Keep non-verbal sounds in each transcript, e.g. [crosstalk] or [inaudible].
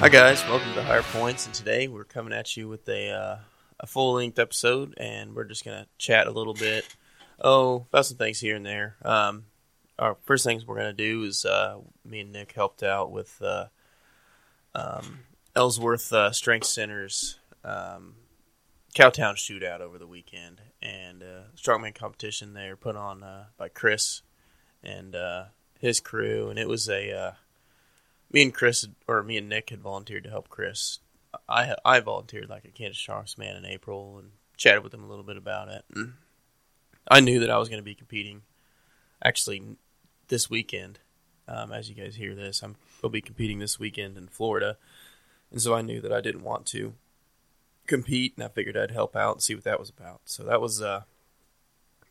Hi guys, welcome to Higher Points, and today we're coming at you with a uh, a full length episode, and we're just gonna chat a little bit. Oh, about some things here and there. Um, our first things we're gonna do is uh, me and Nick helped out with uh, um, Ellsworth uh, Strength Center's um, Cowtown shootout over the weekend, and uh, strongman competition there put on uh, by Chris and his crew, and it was a me and Chris or me and Nick had volunteered to help Chris. I I volunteered like a Kansas Sharks man in April and chatted with him a little bit about it. And I knew that I was going to be competing. Actually, this weekend, um, as you guys hear this, I'm will be competing this weekend in Florida, and so I knew that I didn't want to compete, and I figured I'd help out and see what that was about. So that was uh,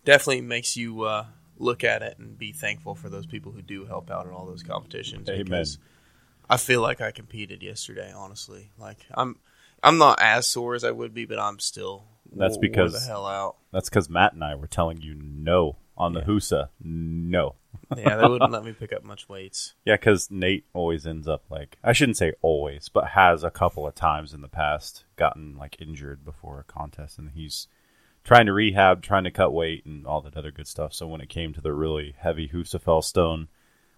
definitely makes you uh, look at it and be thankful for those people who do help out in all those competitions. Amen. Because I feel like I competed yesterday. Honestly, like I'm, I'm not as sore as I would be, but I'm still. That's wore because- the hell out. That's because Matt and I were telling you no on the Yeah. Husa. No. Yeah, they wouldn't [laughs] let me pick up much weights. Yeah, because Nate always ends up like I shouldn't say always, but has a couple of times in the past gotten like injured before a contest, and he's trying to rehab, trying to cut weight, and all that other good stuff. So when it came to the really heavy Husafell stone,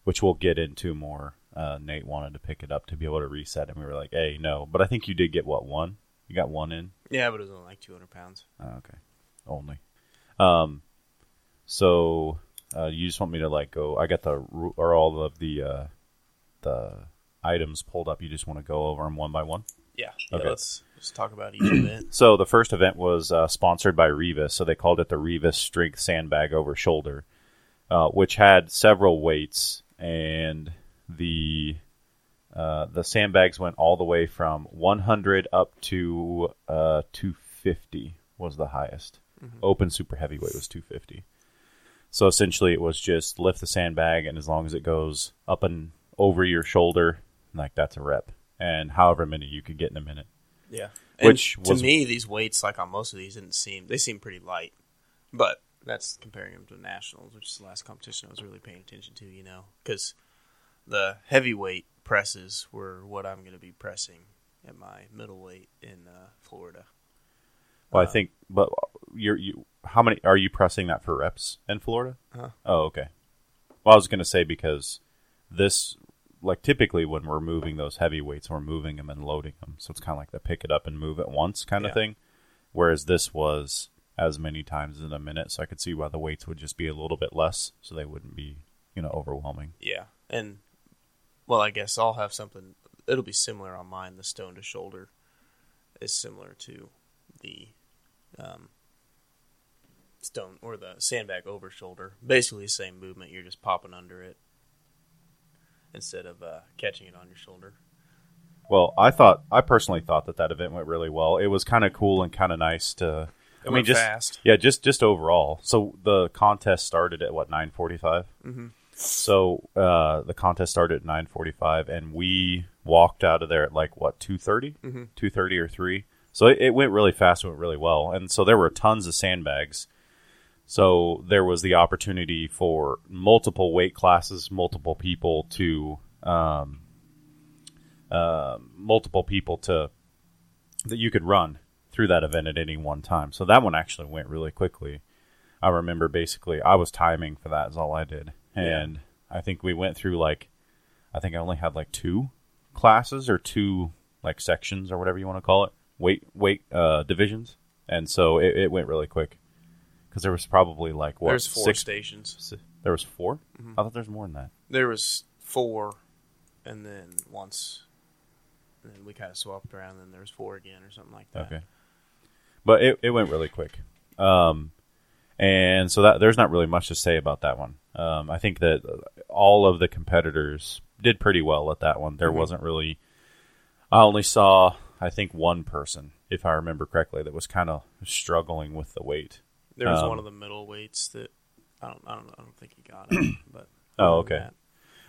which we'll get into more, uh, Nate wanted to pick it up to be able to reset, and we were like, "Hey, no!" But I think you did get what one? You got one in. Yeah, but it was only like 200 pounds. Oh, okay. Only. Um, so uh, you just want me to like go? I got the or all of the uh, the items pulled up. You just want to go over them one by one. Yeah. yeah Okay. Let's talk about each event. [clears throat] So the first event was uh, sponsored by Revis, so they called it the Revis Strength Sandbag Over Shoulder, uh, which had several weights, and the uh, the sandbags went all the way from 100 up to uh, 250 was the highest. Open super heavyweight was 250. So essentially, it was just lift the sandbag, and as long as it goes up and over your shoulder, like that's a rep, and however many you could get in a minute. Yeah. Which and to was- me, these weights, like on most of these, didn't seem they seem pretty light. But that's comparing them to nationals, which is the last competition I was really paying attention to. You know, because the heavyweight presses were what I'm going to be pressing at my middleweight in uh, Florida. Well, I Uh, think, but you're you. How many are you pressing that for reps in Florida? Uh-huh. Oh, okay. Well, I was going to say because this, like, typically when we're moving those heavyweights, we're moving them and loading them, so it's kind of like the pick it up and move it once kind of Yeah. thing. Whereas this was as many times in a minute, so I could see why the weights would just be a little bit less, so they wouldn't be, you know, overwhelming. Yeah, and well, I guess I'll have something. It'll be similar on mine. The stone to shoulder is similar to the um, stone or the sandbag over shoulder. Basically, the same movement. You're just popping under it instead of uh, catching it on your shoulder. Well, I thought, I personally thought that that event went really well. It was kind of cool and kind of nice to. It I mean, just fast. Yeah, just just overall. So the contest started at what nine forty five. Mm-hmm. So uh, the contest started at nine forty five, and we walked out of there at like what two Mhm. two thirty or three. So it, it went really fast, it went really well, and so there were tons of sandbags. So there was the opportunity for multiple weight classes, multiple people to, um, uh, multiple people to that you could run through that event at any one time. So that one actually went really quickly. I remember basically I was timing for that is all I did. And I think we went through like I think I only had like two classes or two like sections or whatever you want to call it. Weight weight uh divisions. And so it, it went really quick. Cuz there was probably like what There's four six stations. there was 4? Mhm. I thought there's more than that. There was four, and then once, and then we kind of swapped around. And then there was four again, or something like that. Okay. But it, it went really quick. Um, and so that there's not really much to say about that one. Um, I think that all of the competitors did pretty well at that one. There Mhm. wasn't really. I only saw, I think, one person, if I remember correctly, that was kind of struggling with the weight. There was Um, one of the middle weights that I don't, I don't, I don't think he got it. [clears throat] But Oh, okay. that,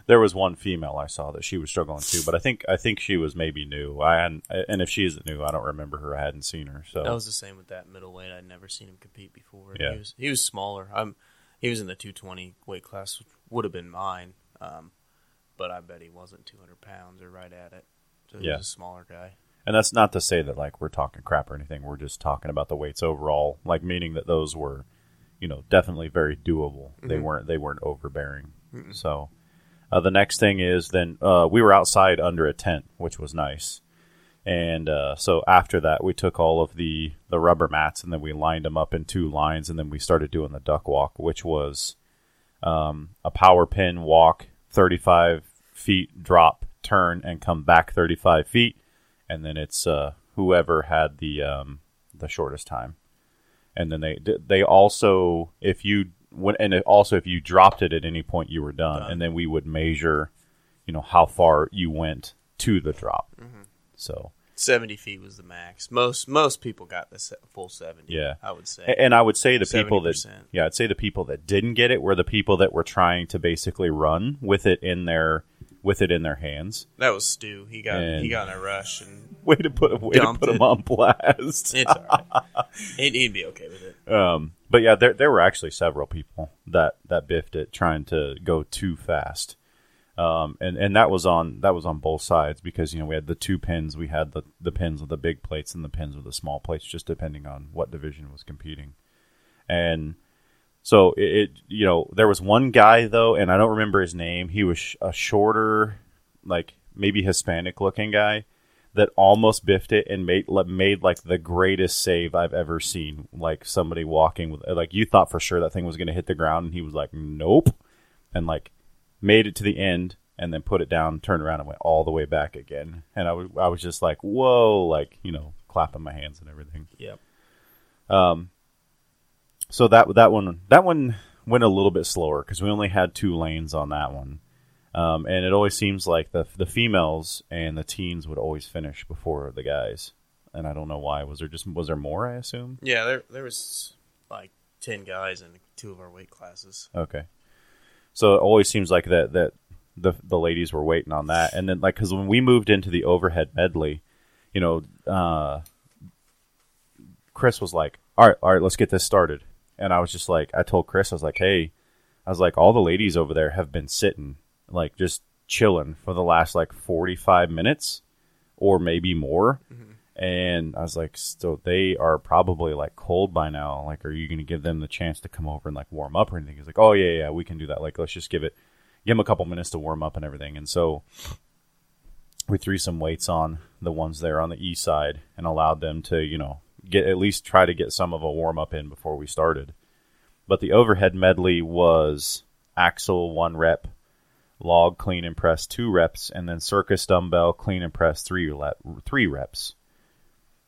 There was one female I saw that she was struggling too, but I think I think she was maybe new. I hadn't, and if she isn't new, I don't remember her. I hadn't seen her. So That was the same with that middleweight. I'd never seen him compete before. Yeah. He was he was smaller. I'm he was in the 220 weight class, which would have been mine. Um, but I bet he wasn't 200 pounds or right at it. dropped. It Yeah. was a smaller guy. And that's not to say that like we're talking crap or anything. We're just talking about the weights overall, like meaning that those were, you know, definitely very doable. They Mhm. weren't they weren't overbearing. Mm-mm. So uh, the next thing is then uh, we were outside under a tent, which was nice. And uh, so after that, we took all of the the rubber mats and then we lined them up in two lines, and then we started doing the duck walk, which was um, a power pin walk, thirty five feet drop, turn, and come back thirty five feet, and then it's uh, whoever had the um, the shortest time. And then they they also if you when and it also if you dropped it at any point you were done, Done. and then we would measure, you know how far you went to the drop. Mhm. So Seventy feet was the max. Most most people got the full seventy. Yeah. I would say. And I would say the people that yeah, I'd say the people that didn't get it were the people that were trying to basically run with it in their with it in their hands. that was Stu. He got And- he got in a rush, and Way to put way to put it. them on blast. it's all right. [laughs] he'd, he'd be okay with it. Um, but yeah, there there were actually several people that that biffed it trying to go too fast. Um, and, and that was on that was on both sides because you know we had the two pins, we had the the pins with the big plates and the pins with the small plates, just depending on what division was competing. And so it, it you know there was one guy though, and I don't remember his name. He was sh- a shorter, like maybe Hispanic looking guy that almost biffed it and made made like the greatest save I've ever seen. Like somebody walking with like you thought for sure that thing was going to hit the ground, and he was like, "Nope," and like made it to the end and then put it down, turned around, and went all the way back again. And I was I was just like, "Whoa!" Like you know, clapping my hands and everything. Yep. Um, so that that one that one went a little bit slower because we only had two lanes on that one, um, and it always seems like the the females and the teens would always finish before the guys, and I don't know why. Was there just was there more? I assume. Yeah, there there was like ten guys in two of our weight classes. Okay, so it always seems like that that the the ladies were waiting on that, and then like because when we moved into the overhead medley, you know, uh, Chris was like, "All right, all right, let's get this started," and I was just like, I told Chris, I was like, "Hey," I was like, "All the ladies over there have been sitting, like just chilling for the last like forty five minutes, or maybe more." And I was like, so they are probably like cold by now. Like, are you going to give them the chance to come over and like warm up or anything? He's like, oh yeah, yeah, we can do that. Like, let's just give it, give them a couple minutes to warm up and everything. And so we threw some weights on the ones there on the east side and allowed them to, you know, get at least try to get some of a warm up in before we started. But the overhead medley was axle one rep, log clean and press two reps, and then circus dumbbell clean and press three three reps.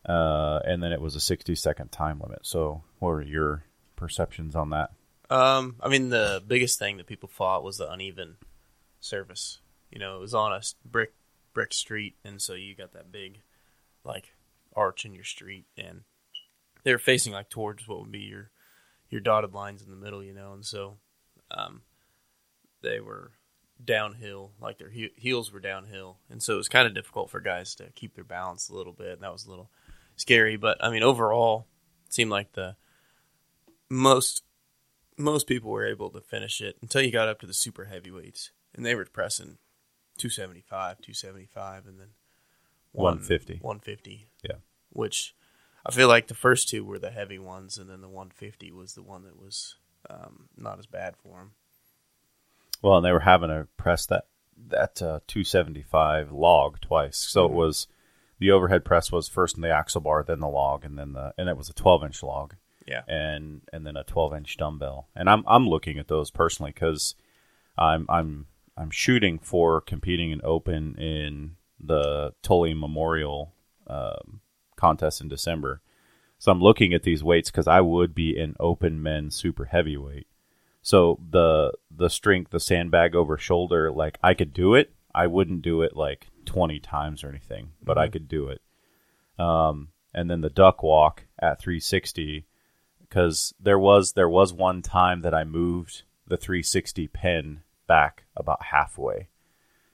Uh, and then it was a 60 second time limit. So, what are your perceptions on that? Um, I mean, the biggest thing that people fought was the uneven surface. You know, it was on a brick brick street, and so you got that big, like, arch in your street, and they were facing like towards what would be your your dotted lines in the middle. You know, and so, um, they were downhill, like their he- heels were downhill, and so it was kind of difficult for guys to keep their balance a little bit. And that was a little scary, but I mean, overall, it seemed like the most most people were able to finish it until you got up to the super heavyweights, and they were pressing 275, 275, and then 150. 150. Yeah. Which I feel like the first two were the heavy ones, and then the 150 was the one that was um, not as bad for them. Well, and they were having to press that that uh, 275 log twice. So Mhm. it was the overhead press was first in the axle bar, then the log, and then the and it was a 12 inch log. Yeah. and and then a 12 inch dumbbell. And I'm I'm looking at those personally because I'm I'm I'm shooting for competing in open in the Tully Memorial um, contest in December. So I'm looking at these weights because I would be an open men super heavyweight. So the the strength, the sandbag over shoulder, like I could do it. I wouldn't do it like 20 times or anything, but I Mhm. could do it. Um, and then the duck walk at 360 because there was there was one time that I moved the 360 pin back about halfway,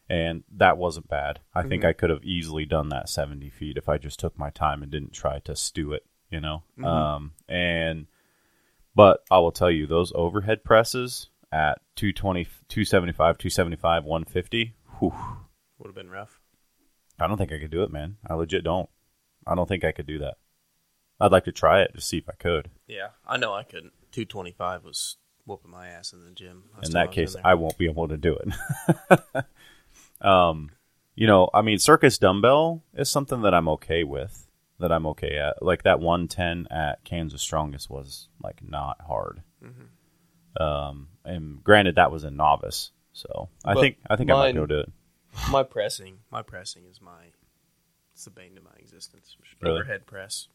and that wasn't bad. I think Mhm. I could have easily done that 70 feet if I just took my time and didn't try to stew it, you know. Mhm. Um, and but I will tell you those overhead presses at 220, 275, 275, 150. Whew, Would have been rough. I don't think I could do it, man. I legit don't. I don't think I could do that. I'd like to try it to see if I could. Yeah, I know I couldn't. Two twenty five was whooping my ass in the gym. last In time I that case, there. I won't be able to do it. [laughs] um, you know, I mean, circus dumbbell is something that I'm okay with. That I'm okay at. Like that 110 at Kansas Strongest was like not hard. Mm-hmm. Um, and granted, that was a novice, so I But think I think I might go do it. My pressing, my pressing is my it's the bane to my existence. Really? Overhead press.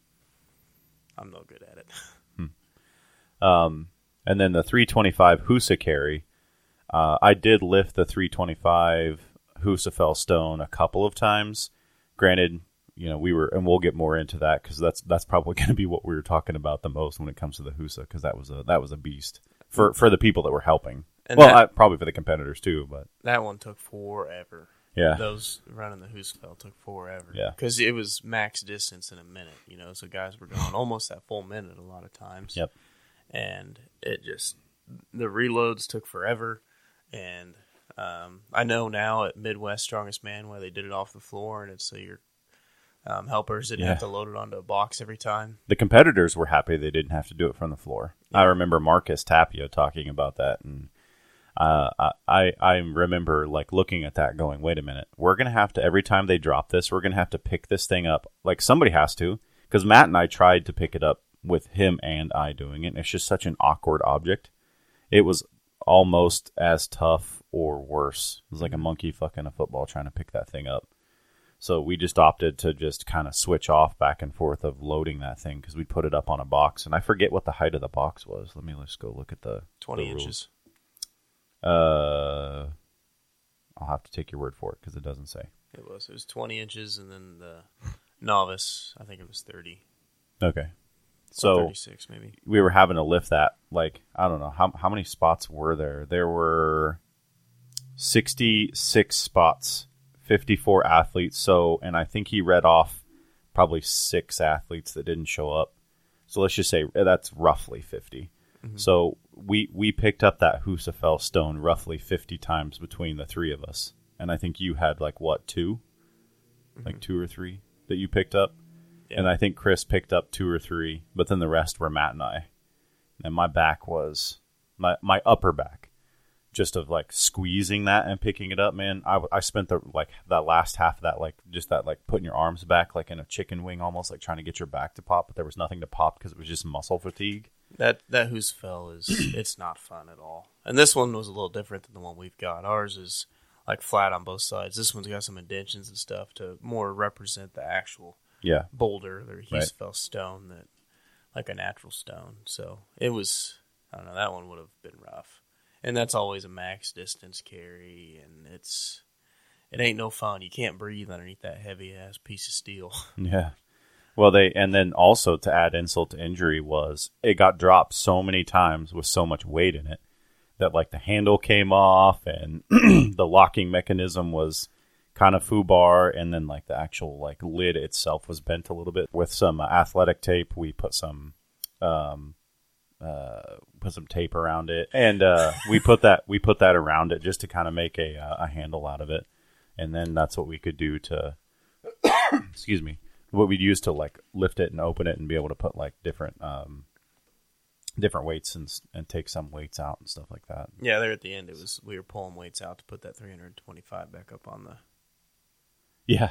I'm no good at it. [laughs] Um, and then the 325 Husa carry. Uh, I did lift the 325 Husafell stone a couple of times. Granted, you know we were, and we'll get more into that because that's that's probably [laughs] going to be what we were talking about the most when it comes to the Husa because that was a that was a beast for for the people that were helping. And well, that, I, probably for the competitors too, but that one took forever. yeah, Those running the Husafell took forever. Yeah. because it was max distance in a minute. You know, so guys were going almost that full minute a lot of times. Yep. and it just the reloads took forever. And um, I know now at Midwest Strongest Man where they did it off the floor, and it's so your um, helpers didn't Yeah. have to load it onto a box every time. the competitors were happy they didn't have to do it from the floor. I remember Marcus Tapio talking about that, and uh, I- I I remember like looking at that, going, "Wait a minute, we're gonna have to every time they drop this, we're gonna have to pick this thing up. Like somebody has to, because Matt and I tried to pick it up with him and I doing it. And it's just such an awkward object. It was almost as tough or worse. It was like a monkey fucking a football trying to pick that thing up. So we just opted to just kind of switch off back and forth of loading that thing because we put it up on a box, and I forget what the height of the box was. Let me let's go look at the Twenty the inches. Uh, I'll have to take your word for it because it doesn't say. It was. It was twenty inches, and then the novice, I think it was thirty. Okay, so thirty-six maybe. we were having to lift that. Like I don't know how how many spots were there. There were sixty six spots, fifty four athletes. So, and I think he read off probably six athletes that didn't show up. So let's just say uh, that's roughly 50 Mm-hmm. So we we picked up that Husafell stone roughly fifty times between the three of us, and I think you had like what 2 like mm-hmm. two or three that you picked up, Yeah. and I think Chris picked up two or three, but then the rest were Matt and I, and my back was my my upper back, just of like squeezing that and picking it up. Man, I, I spent the like that last half of that like just that like putting your arms back like in a chicken wing almost like trying to get your back to pop, but there was nothing to pop because it was just muscle fatigue. That that Husafell is [clears throat] it's not fun at all. And this one was a little different than the one we've got. Ours is like flat on both sides. This one's got some indentions and stuff to more represent the actual Yeah, boulder or Right. Hughes stone that like a natural stone. So it was I don't know, that one would have been rough. And that's always a max distance carry and it's it ain't no fun. You can't breathe underneath that heavy ass piece of steel. Yeah. Well, they and then also to add insult to injury was it got dropped so many times with so much weight in it that like the handle came off and [clears throat] the locking mechanism was kind of foobar and then like the actual like lid itself was bent a little bit. With some athletic tape we put some um uh put some tape around it. And uh we put that we put that around it just to kind of make a uh, a handle out of it. And then that's what we could do to [coughs] excuse me what we'd use to like lift it and open it and be able to put like different um different weights and and take some weights out and stuff like that. Yeah, there at the end it was we were pulling weights out to put that 325 back up on the yeah.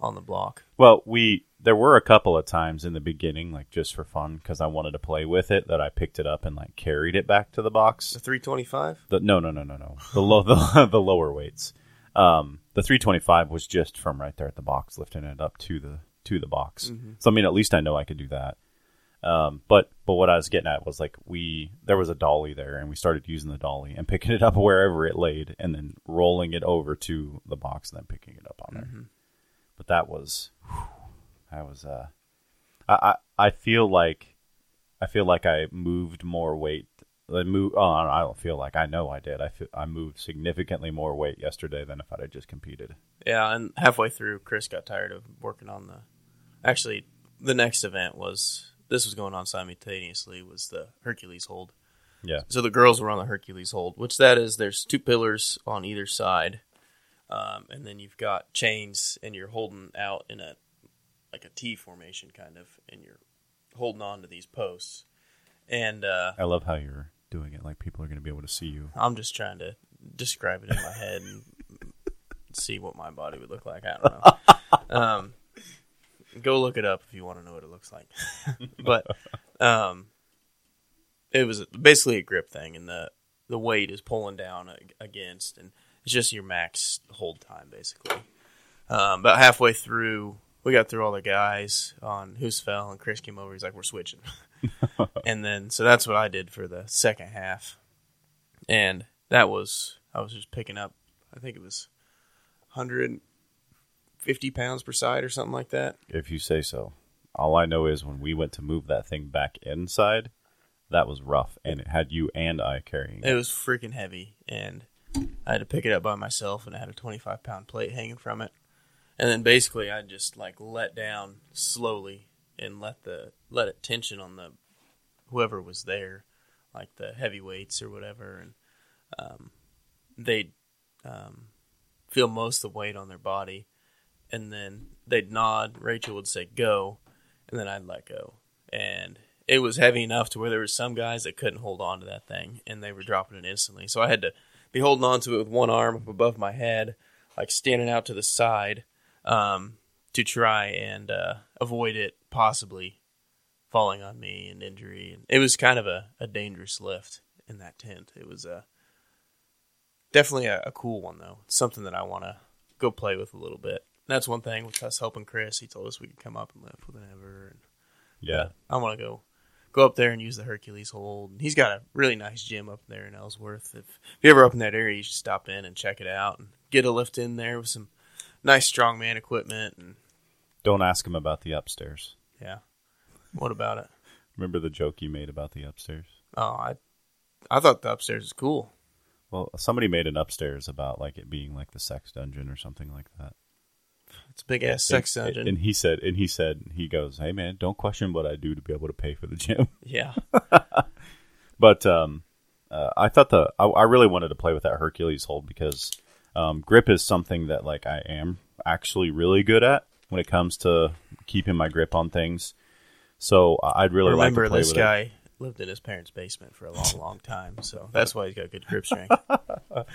on the block. well we there were a couple of times in the beginning like just for fun because i wanted to play with it that i picked it up and like carried it back to the box. The 325? the no no no no no. The low [laughs] the, the lower weights. Um the 325 was just from right there at the box lifting it up to the to the box so i mean at least i know i could do that um but but what i was getting at was like we there was a dolly there and we started using the dolly and picking it up [laughs] wherever it laid and then rolling it over to the box and then picking it up on there but that was I was uh I, I I feel like I feel like I moved more weight. I move. Oh, I don't feel like I know I did. I feel, I moved significantly more weight yesterday than if I had just competed. Yeah, and halfway through, Chris got tired of working on the. Actually, the next event was this was going on simultaneously was the Hercules hold. Yeah. So the girls were on the Hercules hold, which that is there's two pillars on either side um, and then you've got chains, and you're holding out in a like a T formation kind of, and you're holding on to these posts. And uh, I love how you're doing it. Like people are going to be able to see you. I'm just trying to describe it in my head and [laughs] see what my body would look like. I don't know. [laughs] Um, go look it up if you want to know what it looks like. [laughs] but um, it was basically a grip thing, and the the weight is pulling down against, and it's just your max hold time basically. Um, about halfway through, we got through all the guys on Husafell, and Chris came over. He's like, "We're switching," [laughs] and then so that's what I did for the second half, and that was I was just picking up. I think it was 150 pounds per side or something like that. If you say so. All I know is when we went to move that thing back inside, that was rough, and it had you and I carrying It was freaking heavy, and I had to pick it up by myself, and I had a 25 pound plate hanging from it. And then basically, I just like let down slowly and let the let it tension on the whoever was there, like the heavyweights or whatever, and um, they'd um, feel most of the weight on their body, and then they'd nod. Rachel would say go, and then I'd let go, and it was heavy enough to where there was some guys that couldn't hold on to that thing, and they were dropping it instantly. So I had to be holding on to it with one arm up above my head, like standing out to the side, um, to try and uh, avoid it possibly falling on me and injury. And it was kind of a, a dangerous lift in that tent. It was a definitely a, a cool one though. It's something that I want to go play with a little bit. That's one thing with us helping Chris. He told us we could come up and lift whenever. And Yeah. I want to go go up there and use the Hercules hold. He's got a really nice gym up there in Ellsworth. If, if you're ever up in that area, you should stop in and check it out and get a lift in there with some nice strongman equipment. And Don't ask him about the upstairs. yeah, what about it? Remember the joke you made about the upstairs? Oh, I I thought the upstairs was cool. Well, somebody made an upstairs about like it being like the sex dungeon or something like that. It's a big ass sex and, dungeon. And he said, and he said, he goes, "Hey man, don't question what I do to be able to pay for the gym." [laughs] yeah, But um, uh, I thought the I, I really wanted to play with that Hercules hold because um, grip is something that like I am actually really good at when it comes to keeping my grip on things. So I'd really remember like to play this guy lived in his parents' basement for a long, [laughs] long time, so that's why he's got good grip strength. [laughs]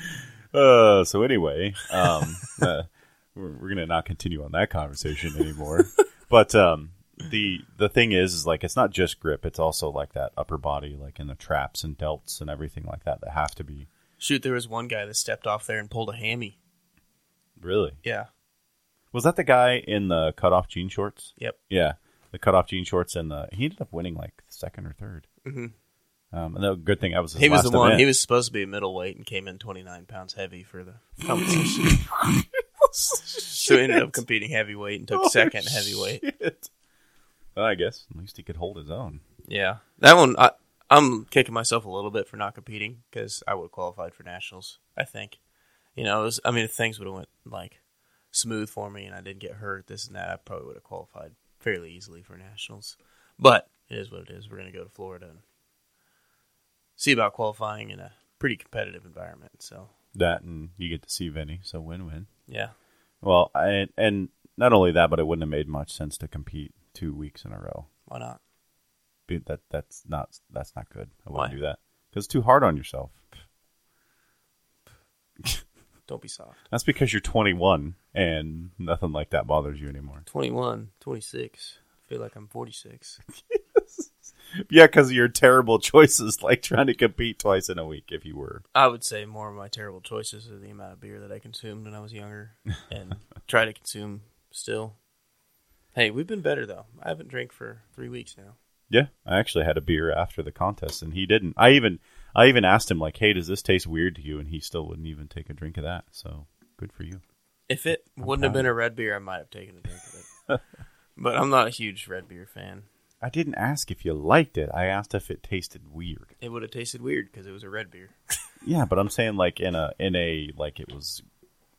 Uh, so anyway, um, uh, we're, we're gonna not continue on that conversation anymore. [laughs] but um, the the thing is, is like it's not just grip; it's also like that upper body, like in the traps and delts and everything like that that have to be Shoot, there was one guy that stepped off there and pulled a hammy. really. Yeah, Was that the guy in the cutoff jean shorts? Yep. Yeah, the cutoff jean shorts, and the he ended up winning like second or 3rd Mhm. Um, and the good thing I was he was the one. event. He was supposed to be a middleweight and came in 29 pounds heavy for the competition. [laughs] [laughs] Oh, so he ended up competing heavyweight and took Oh, second heavyweight. shit. Well, I guess at least he could hold his own. Yeah, that one. I, I'm kicking myself a little bit for not competing because I would have qualified for nationals. I think, you know, it was, I mean, if things would have went like smooth for me and I didn't get hurt, this and that, I probably would have qualified fairly easily for nationals. But it is what it is. We're going to go to Florida and see about qualifying in a pretty competitive environment. So That and you get to see Vinny, so win-win. yeah, Well, I, and not only that, but it wouldn't have made much sense to compete two weeks in a row. why not? Be- That that's not that's not good. I wouldn't Why? do that because it's too hard on yourself. [laughs] Don't be soft. That's because you're 21 and nothing like that bothers you anymore. 21, 26. I feel like I'm 46. [laughs] [laughs] Yeah, because of your terrible choices, like trying to compete twice in a week. If you were, I would say more of my terrible choices are the amount of beer that I consumed when I was younger [laughs] and try to consume still. Hey, we've been better though. I haven't drank for three weeks now. yeah, I actually had a beer after the contest, and he didn't. I even, I even asked him like, "Hey, does this taste weird to you?" And he still wouldn't even take a drink of that. So good for you. If it wouldn't have been a red beer, I might have taken a drink of it. [laughs] but I'm not a huge red beer fan. I didn't ask if you liked it. I asked if it tasted weird. It would have tasted weird because it was a red beer. [laughs] Yeah, but I'm saying like in a in a like it was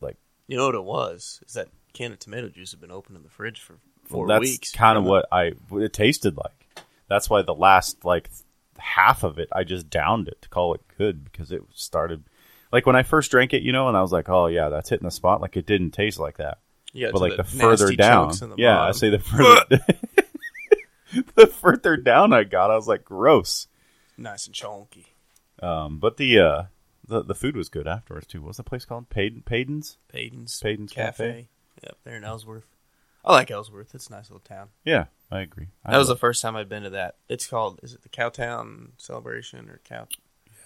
like You know what it was? Is that can of tomato juice had been open in the fridge for four that's weeks. kind of what I what it tasted like. That's why the last like half of it I just downed it to call it good because it started like when I first drank it, you know, and I was like, oh yeah, that's hitting the spot. Like it didn't taste like that. Yeah, but like the, further down, the yeah, I say the further, [laughs] [laughs] [laughs] the further down I got, I was like, gross. nice and chunky. Um, but the uh, the the food was good afterwards too. What was the place called? Paden, Paden's. Payton's Payton's Cafe. Cafe? Yep, there in Ellsworth. I like Ellsworth. It's a nice little town. Yeah, I agree. I That was the love- first time I'd been to that. It's called, is it the Cowtown Celebration or Cow?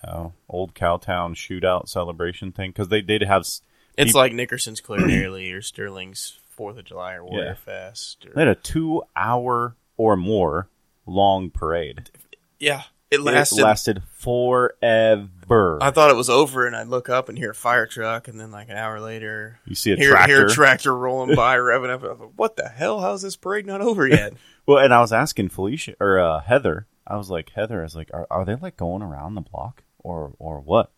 oh, old Cowtown shootout celebration thing because they did have. It's People- like Nickerson's Clear Nearly or Sterling's Fourth of July or Warrior Yeah. Fest. Or, They had a two hour or more long parade. yeah, it lasted. It lasted forever. I thought it was over, and I'd look up and hear a fire truck, and then like an hour later, you see a hear, tractor. hear a tractor rolling [laughs] by, revving up. Like, what the hell? How's this parade not over yet? [laughs] Well, and I was asking Felicia or uh, Heather. I was like, Heather, I was like, are, are they like going around the block or or what?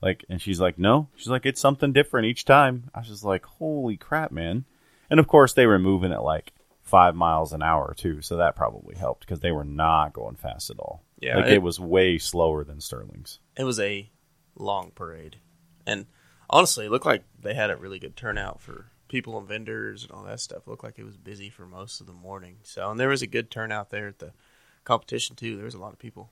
Like, and she's like, no. She's like, it's something different each time. I was just like, holy crap, man! And of course, they were moving at like five miles an hour too, so that probably helped because they were not going fast at all. Yeah, like it- it, was way slower than Sterling's. it was a long parade, and honestly, it looked like they had a really good turnout for people and vendors and all that stuff. It looked like it was busy for most of the morning. So, and there was a good turnout there at the competition too. There was a lot of people.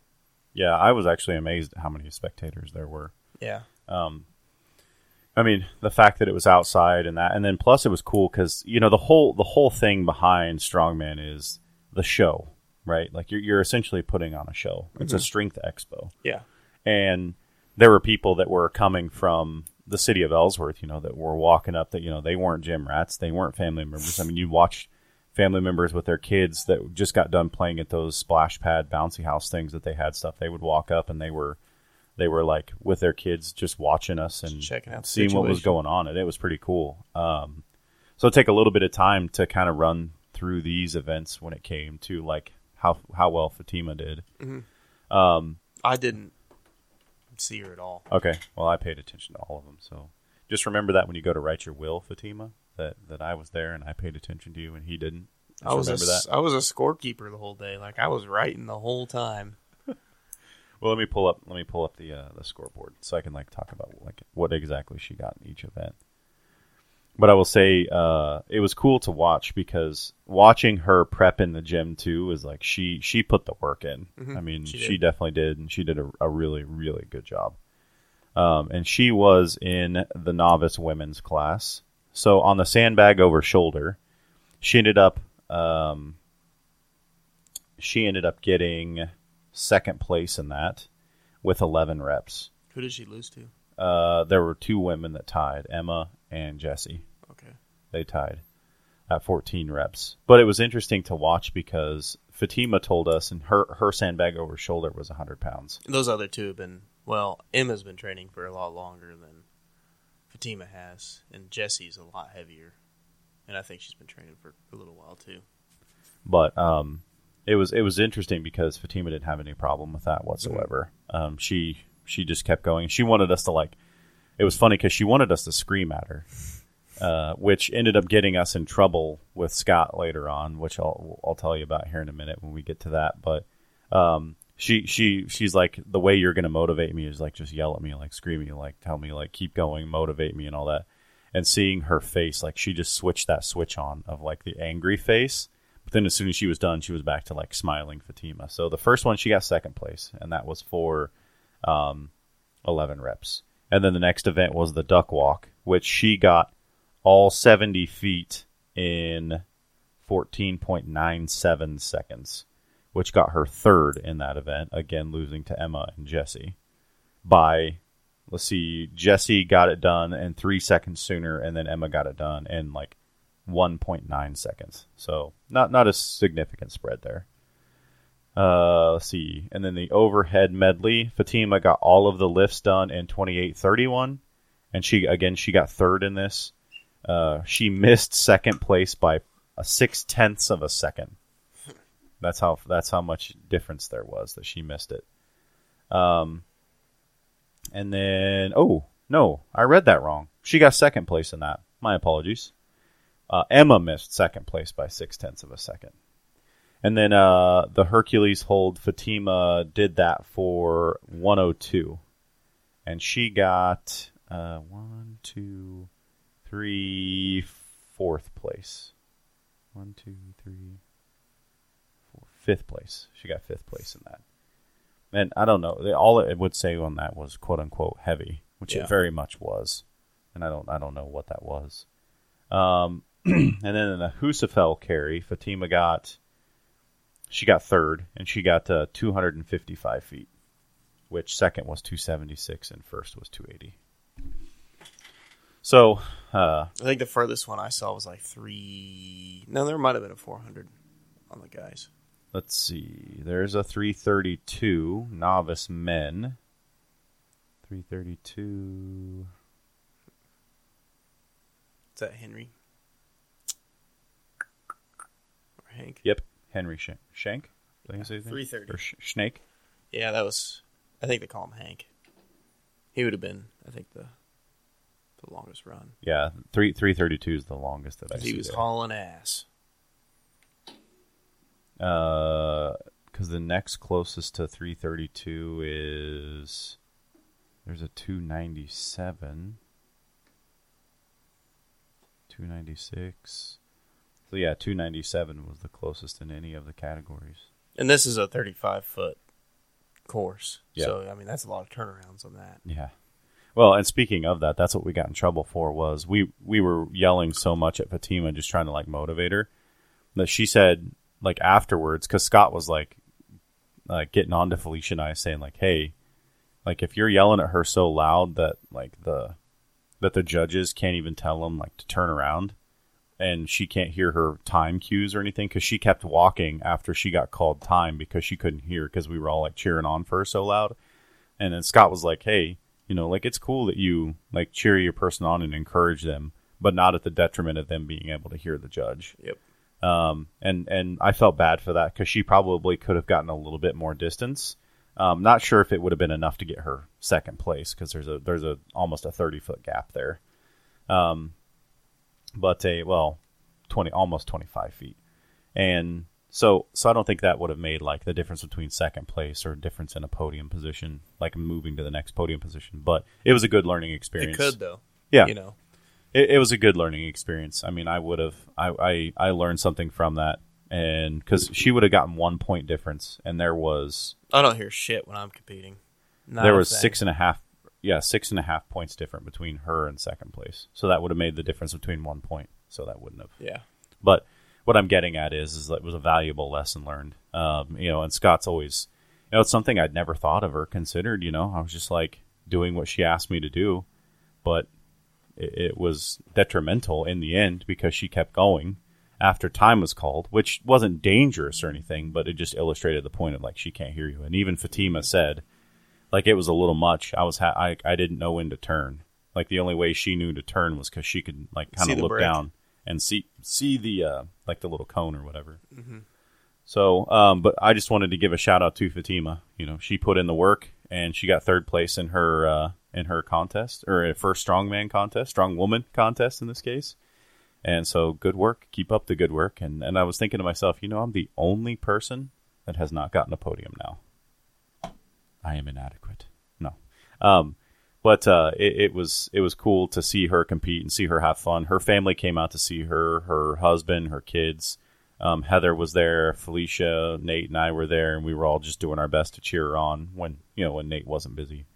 Yeah, I was actually amazed at how many spectators there were. Yeah, Um, I mean, the fact that it was outside and that, and then plus it was cool because you know the whole the whole thing behind Strongman is the show, right? Like you're you're essentially putting on a show. It's a mm-hmm. strength expo, yeah, and there were people that were coming from the city of Ellsworth, you know, that were walking up that you know they weren't gym rats, they weren't family members. I mean, you watch family members with their kids that just got done playing at those splash pad bouncy house things that they had stuff. They would walk up and they were they were like with their kids just watching us and checking out seeing what was going on and it was pretty cool. Um, so it take a little bit of time to kind of run through these events when it came to like how how well Fatima did. I didn't see her at all. okay. Well I paid attention to all of them so just remember that when you go to write your will Fatima that that I was there and I paid attention to you and he didn't. Just I was a, that. I was a scorekeeper the whole day. Like I was writing the whole time. Well, let me pull up. Let me pull up the uh, the scoreboard so I can like talk about like what exactly she got in each event. But I will say uh, it was cool to watch because watching her prep in the gym too was like she she put the work in. I mean, she she, definitely did, and she did a, a really really good job. Um, and she was in the novice women's class. So on the sandbag over shoulder, she ended up um, she ended up getting second place in that with 11 reps. Who did she lose to? Uh, there were two women that tied, Emma and Jessie. Okay. They tied at 14 reps. But it was interesting to watch because Fatima told us, and her, her sandbag over shoulder was 100 pounds. Those other two have been well. Emma's been training for a lot longer than Fatima has, and Jesse's a lot heavier, and I think she's been training for a little while too. But um, it was it was interesting because Fatima didn't have any problem with that whatsoever. Um, she she just kept going. She wanted us to like. It was funny because she wanted us to scream at her, uh, which ended up getting us in trouble with Scott later on, which I'll I'll tell you about here in a minute when we get to that. But um, she she she's like the way you're going to motivate me is like just yell at me, like scream at me, like tell me like keep going, motivate me, and all that. And seeing her face, like she just switched that switch on of like the angry face. Then as soon as she was done, she was back to like smiling Fatima. So the first one she got second place, and that was for um, 11 reps. And then the next event was the duck walk, which she got all 70 feet in 14.97 seconds, which got her third in that event, again losing to Emma and Jesse by let's see, Jesse got it done in three seconds sooner, and then Emma got it done in like 1.9 seconds. So not not a significant spread there. Uh, let's see, and then the overhead medley, Fatima got all of the lifts done in 28:31, and she again she got third in this. Uh, she missed second place by a six tenths of a second. That's how that's how much difference there was that she missed it. Um, and then oh no, I read that wrong. She got second place in that. My apologies. Uh, Emma missed second place by six tenths of a second. And then uh, the Hercules hold, Fatima did that for 102. And she got uh, one, two, three, fourth place. One, two, three, four, fifth place. She got fifth place in that. And I don't know. they- All it would say on that was "quote unquote" heavy, which Yeah. it very much was. And I don't, I don't know what that was. Um, [clears throat] and then in the Husafel carry, Fatima got, she got third, and she got uh, 255 feet, which second was 276 and first was 280. So, uh, I think the furthest one I saw was like three. No, there might have been a 400 on the guys. let's see. There's a 332 novice men. 332. Is that Henry? Or Hank? Yep, Henry Shank. Shank? Did I say his name? 330. Or Sh- Snake? Yeah, that was. I think they call him Hank. He would have been, I think, the the longest run. Yeah, three 332 is the longest that I 'Cause see. he was there. hauling ass. Uh, because the next closest to 332 is there's a 297, 296. So yeah, 297 was the closest in any of the categories. And this is a 35 foot course. Yeah. So, I mean, that's a lot of turnarounds on that. Yeah. Well, and speaking of that, that's what we got in trouble for was we we were yelling so much at Fatima just trying to like motivate her that she said like afterwards cuz Scott was like like getting on to Felicia and I saying like, "Hey, like if you're yelling at her so loud that like the that the judges can't even tell them like to turn around and she can't hear her time cues or anything cuz she kept walking after she got called time because she couldn't hear cuz we were all like cheering on for her so loud." And then Scott was like, "Hey, you know, like it's cool that you like cheer your person on and encourage them, but not at the detriment of them being able to hear the judge." Yep. Um, and and I felt bad for that because she probably could have gotten a little bit more distance. Um, not sure if it would have been enough to get her second place because there's a there's a almost a thirty foot gap there. Um, but a well, twenty almost twenty five feet, and so so I don't think that would have made like the difference between second place or difference in a podium position, like moving to the next podium position. But it was a good learning experience. It could, though. Yeah. You know, it, it was a good learning experience. I mean, I would have, I, I, I learned something from that, and because she would have gotten one point difference, and there was I don't hear shit when I'm competing. Not there was thing. six and a half, yeah, six and a half points different between her and second place. So that would have made the difference between one point. So that wouldn't have. Yeah. But what I'm getting at is, is that it was a valuable lesson learned. Um, you know, and Scott's always, you know, it's something I'd never thought of or considered. You know, I was just like doing what she asked me to do, but it, it was detrimental in the end because she kept going after time was called, which wasn't dangerous or anything, but it just illustrated the point of like she can't hear you. And even Fatima said, like it was a little much. I was ha- I I didn't know when to turn. Like the only way she knew to turn was because she could like kind of look brick. down and see see the uh, like the little cone or whatever. So, um, but I just wanted to give a shout out to Fatima. You know, she put in the work and she got third place in her uh, in her contest or her first strongman contest, strong woman contest in this case. And so, good work. Keep up the good work. And and I was thinking to myself, you know, I'm the only person that has not gotten a podium now. I am inadequate. No. Um, but uh, it, it was it was cool to see her compete and see her have fun. Her family came out to see her, her husband, her kids. Um, Heather was there, Felicia, Nate, and I were there, and we were all just doing our best to cheer her on when you know when Nate wasn't busy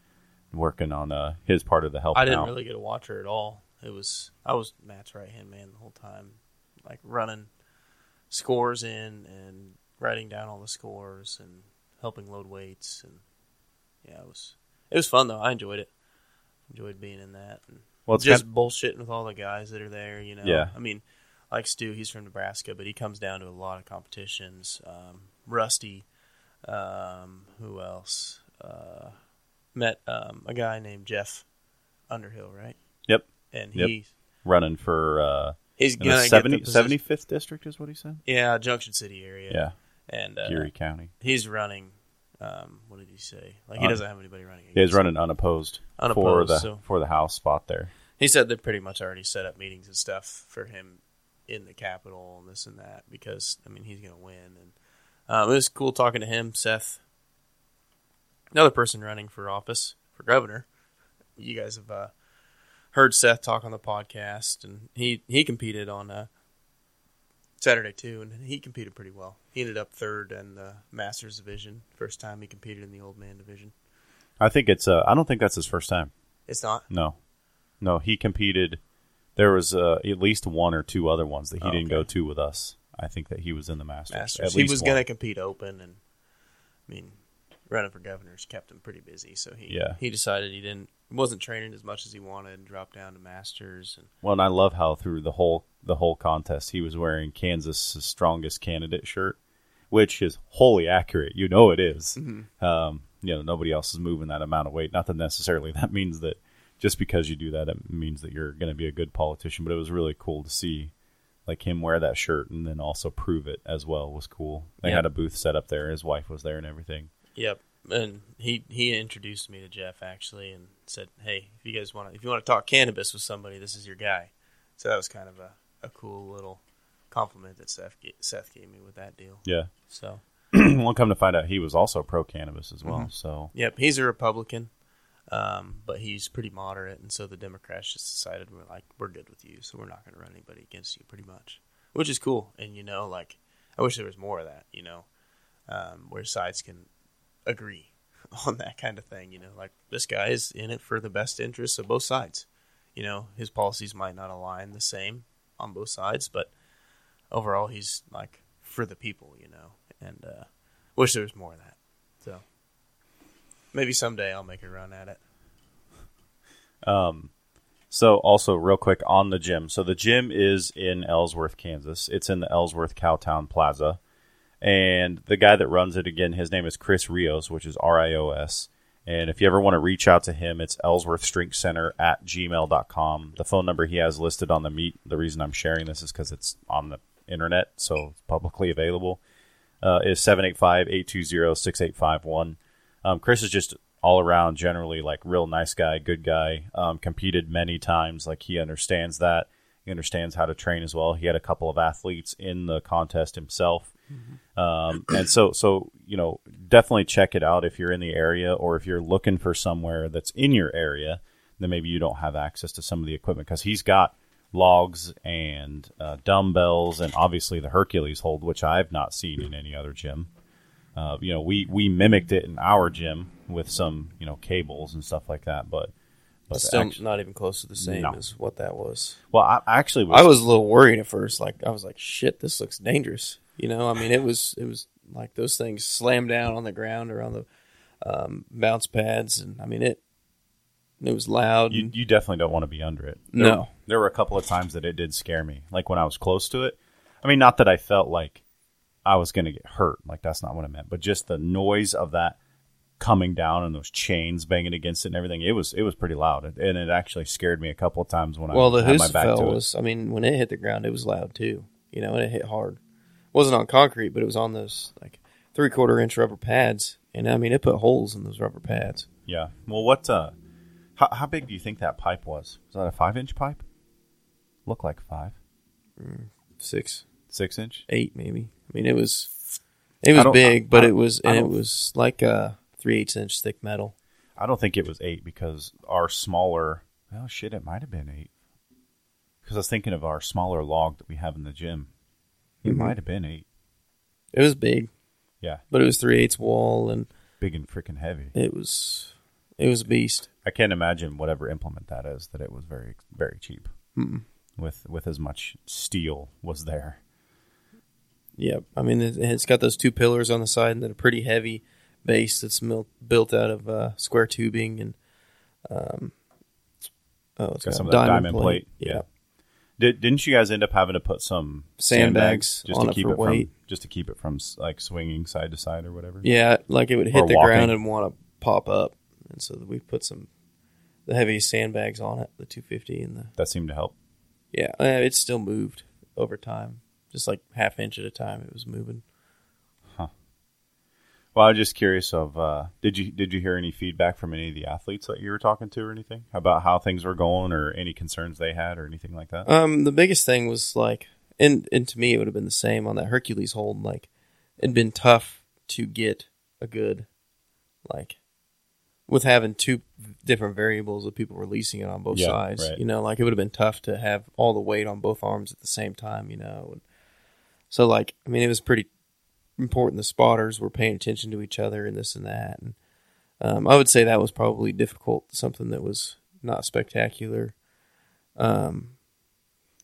working on uh, his part of the help. I didn't out. really get to watch her at all. It was I was Matt's right hand man the whole time, like running scores in and writing down all the scores and helping load weights and yeah, it was it was fun though. I enjoyed it. Enjoyed being in that and Well, it's just kind bullshitting with all the guys that are there. You know, Yeah. I mean, like Stu, he's from Nebraska, but he comes down to a lot of competitions. Um, Rusty, um, who else? Uh, met um, a guy named Jeff Underhill, right? Yep. And Yep. he's running for uh, he's gonna the get 70, the 75th district is what he said. yeah, Junction City area. Yeah, and uh, Geary County. he's running. Um, what did he say? Like he Un- doesn't have anybody running. Yeah, he's running unopposed, for the so- for the house spot there. He said they're pretty much already set up meetings and stuff for him in the Capitol and this and that because I mean he's going to win. And um, it was cool talking to him, Seth, another person running for office for governor. You guys have uh, heard Seth talk on the podcast, and he he competed on uh, Saturday too, and he competed pretty well. He ended up third in the Masters division. First time he competed in the old man division. I think it's. Uh, I don't think that's his first time. It's not. No, no. He competed. There was uh, at least one or two other ones that he Oh, didn't okay. go to with us. I think that he was in the Masters. Masters. He was going to compete open, and I mean, running for governors kept him pretty busy. So he Yeah. he decided he didn't wasn't training as much as he wanted, and dropped down to Masters. And Well, and I love how through the whole the whole contest he was wearing Kansas' strongest candidate shirt, which is wholly accurate. You know it is. Um, you know nobody else is moving that amount of weight. Not that necessarily that means that just because you do that, it means that you're going to be a good politician. But it was really cool to see like him wear that shirt and then also prove it as well was cool. They Yeah. had a booth set up there. His wife was there and everything. Yep. And he he introduced me to Jeff actually, and said, "Hey, if you guys want to, if you want to talk cannabis with somebody, this is your guy." So that was kind of a, a cool little compliment that Seth ga- Seth gave me with that deal. Yeah. So [clears throat] we'll come to find out he was also pro cannabis as well. So yep, he's a Republican, um, but he's pretty moderate, and so the Democrats just decided we're like we're good with you, so we're not going to run anybody against you, pretty much, which is cool. And you know, like I wish there was more of that, you know, um, where sides can agree [laughs] on that kind of thing. You know, like this guy is in it for the best interests of both sides. You know, his policies might not align the same on both sides, but overall, he's like for the people. You know, and uh, wish there was more of that. So maybe someday I'll make a run at it. Um, so also real quick on the gym. So the gym is in Ellsworth, Kansas. It's in the Ellsworth Cowtown Plaza. And the guy that runs it again, his name is Chris Rios, which is R I O S. And if you ever want to reach out to him, it's Ellsworth Strength Center at gmail.com. The phone number he has listed on the meet. The reason I'm sharing this is because it's on the internet, so it's publicly available. Uh, is 785 820 6851. Um, Chris is just all around, generally like real nice guy, good guy. Um, competed many times, like he understands that. He understands how to train as well. He had a couple of athletes in the contest himself, um, and so so you know definitely check it out if you're in the area or if you're looking for somewhere that's in your area. Then maybe you don't have access to some of the equipment because he's got logs and uh, dumbbells and obviously the Hercules hold, which I've not seen in any other gym. Uh, you know, we we mimicked it in our gym with some you know cables and stuff like that, but but It's still actu- not even close to the same No. as what that was. well, I I actually was, I was a little worried at first. Like I was like, "Shit, this looks dangerous." You know, I mean, it was it was like those things slam down on the ground or on the um, bounce pads, and I mean it. It was loud. you, and- you definitely don't want to be under it. There, No. there were a couple of times that it did scare me, like when I was close to it. I mean, not that I felt like I was going to get hurt, like that's not what I meant, but just the noise of that coming down and those chains banging against it and everything. It was it was pretty loud, and it actually scared me a couple of times when well, I the had my back to Husafell it. was. I mean, when it hit the ground, it was loud too. You know, and it hit hard. It wasn't on concrete, but it was on those like three quarter inch rubber pads, and I mean, it put holes in those rubber pads. Yeah. Well, what? Uh, how, how big do you think that pipe was? Was that a five inch pipe? Looked like five, Six, six inch. eight, maybe. I mean, it was it was big, I- but I- it was and it was like a three eighths inch thick metal. I don't think it was eight because our smaller. Oh shit! It might have been eight. Because I was thinking of our smaller log that we have in the gym. It Mhm. might have been eight. It was big, Yeah, but it was three eighths wall, and big and freaking heavy. it was it was a beast. I can't imagine whatever implement that is that it was very very cheap. Mm-mm. With with as much steel was there. Yep. I mean, it, it's got those two pillars on the side and then a pretty heavy base that's mil- built out of uh, square tubing and um, oh, it's Got got some diamond, diamond plate. plate, Yeah. Did, didn't you guys end up having to put some Sandbags just on to keep it weight. from just to keep it from like swinging side to side or whatever? Yeah, like it would hit Or the walking. ground and want to pop up, and so we put some the heavy sandbags on it, the 250 and the That seemed to help. yeah. uh, It still moved over time, just like half inch at a time. It was moving. Well, I was just curious of uh, did you did you hear any feedback from any of the athletes that you were talking to or anything about how things were going or any concerns they had or anything like that? Um, the biggest thing was like, and and to me, it would have been the same on that Hercules hold. Like, it'd been tough to get a good, like, with having two different variables of people releasing it on both Yeah, sides. right. You know, like it would have been tough to have all the weight on both arms at the same time. You know, so like I mean, it was pretty important. The spotters were paying attention to each other and this and that. And um, I would say that was probably difficult. Something that was not spectacular. Um,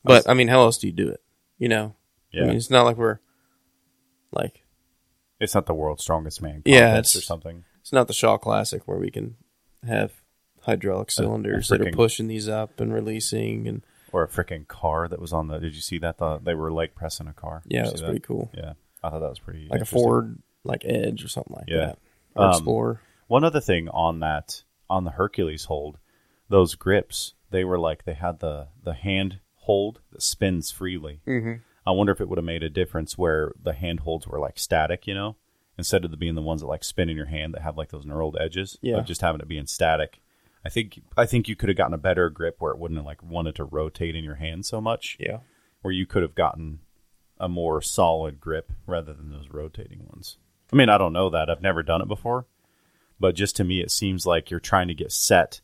but I mean, how else do you do it? You know, Yeah, I mean, it's not like we're like it's not the world's strongest man. Yeah, it's- or something. it's not the Shaw Classic where we can have hydraulic cylinders that are pushing these up and releasing, and Or a freaking car that was on the. Did you see that? The, they were leg pressing a car. yeah, it was see pretty that? cool. Yeah, I thought that was pretty Like a interesting. Ford, like Edge or something like Yeah. that, or Um, Explorer. One other thing on that on the Hercules hold, those grips they were like they had the the hand hold that spins freely. Mm-hmm. I wonder if it would have made a difference where the hand holds were like static, you know, instead of the being the ones that like spin in your hand that have like those knurled edges. Yeah. of just having it being static. I think I think you could have gotten a better grip where it wouldn't have like wanted to rotate in your hand so much. Yeah, Where you could have gotten a more solid grip rather than those rotating ones. I mean, I don't know that. I've never done it before. But just to me it seems like you're trying to get set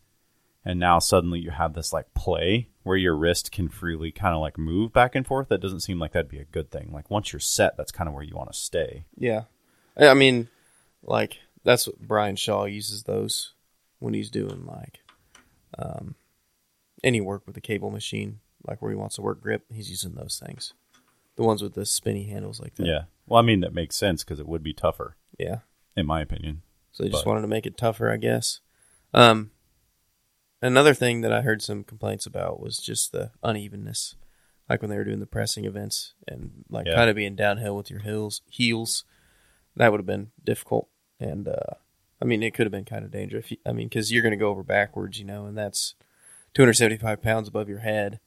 and now suddenly you have this like play where your wrist can freely kind of like move back and forth. That doesn't seem like that'd be a good thing. Like once you're set, that's kind of where you want to stay. yeah. I mean, like that's what Brian Shaw uses those when he's doing like um, any work with a cable machine, like where he wants to work grip. He's using those things, the ones with the spinny handles like that. Yeah. Well, I mean that makes sense because it would be tougher, yeah. in my opinion. So they just But- wanted to make it tougher, I guess. Um, another thing that I heard some complaints about was just the unevenness, like when they were doing the pressing events and like Yeah. kind of being downhill with your heels. Heels, that would have been difficult, and uh, I mean it could have been kind of dangerous. You, I mean, because you're going to go over backwards, you know, and that's 275 pounds above your head,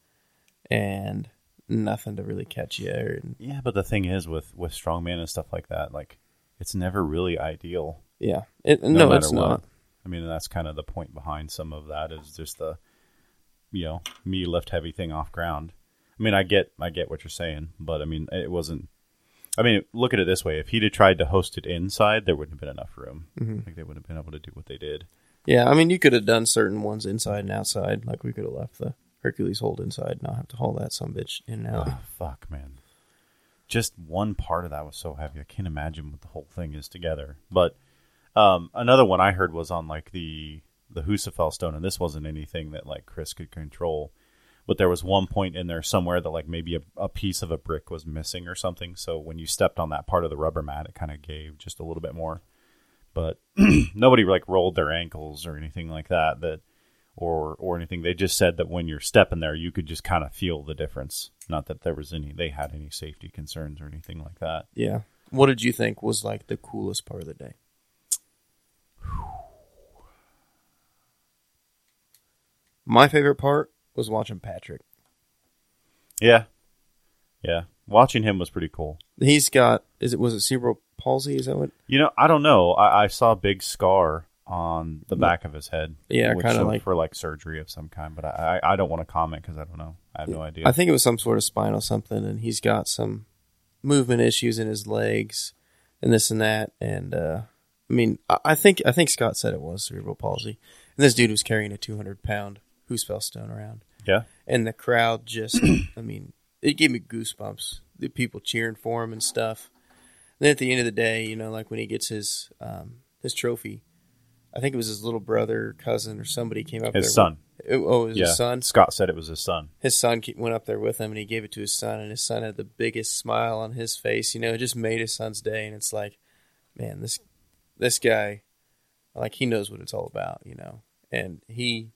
and nothing to really catch you. And Yeah, but the thing is with with strongman and stuff like that, like it's never really ideal. yeah, it, no, no it's what. not. I mean, that's kind of the point behind some of that is just the, you know, me lift heavy thing off ground. I mean, I get, I get what you're saying, but I mean, it wasn't. I mean, look at it this way: if he'd have tried to host it inside, there wouldn't have been enough room. Mm-hmm. I think they wouldn't have been able to do what they did. Yeah, I mean, you could have done certain ones inside and outside. Like we could have left the Hercules hold inside, not have to haul that some bitch in and out. Oh, fuck, man. Just one part of that was so heavy. I can't imagine what the whole thing is together. But um, another one I heard was on like the the Husafell stone, and this wasn't anything that like Chris could control. But there was one point in there somewhere that like maybe a, a piece of a brick was missing or something. So when you stepped on that part of the rubber mat, it kind of gave just a little bit more. But [clears throat] nobody like rolled their ankles or anything like that. That or or anything. They just said that when you're stepping there, you could just kind of feel the difference. Not that there was any they had any safety concerns or anything like that. Yeah. What did you think was like the coolest part of the day? [sighs] My favorite part was watching Patrick. Yeah, yeah. Watching him was pretty cool. He's got is it was it cerebral palsy? Is that what? You know, I don't know. I, I saw a big scar on the back of his head. Yeah, kinda like- for like surgery of some kind. But I I, I don't want to comment because I don't know. I have no idea. I think it was some sort of spinal something, and he's got some movement issues in his legs and this and that. And uh, I mean, I, I think I think Scott said it was cerebral palsy. And this dude was carrying a 200 pound Husafell stone around, yeah, and the crowd just, [clears throat] I mean, it gave me goosebumps. The people cheering for him and stuff. And then at the end of the day, you know, like when he gets his um, his trophy, I think it was his little brother, cousin, or somebody came up there. his son. It- oh, it was Yeah, his son Scott said it was his son. his son went up there with him and he gave it to his son and his son had the biggest smile on his face you know it just made his son's day and it's like man this this guy like he knows what it's all about you know and he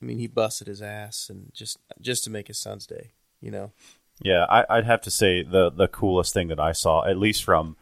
i mean he busted his ass and just just to make his son's day you know Yeah, I, I'd have to say the the coolest thing that I saw, at least from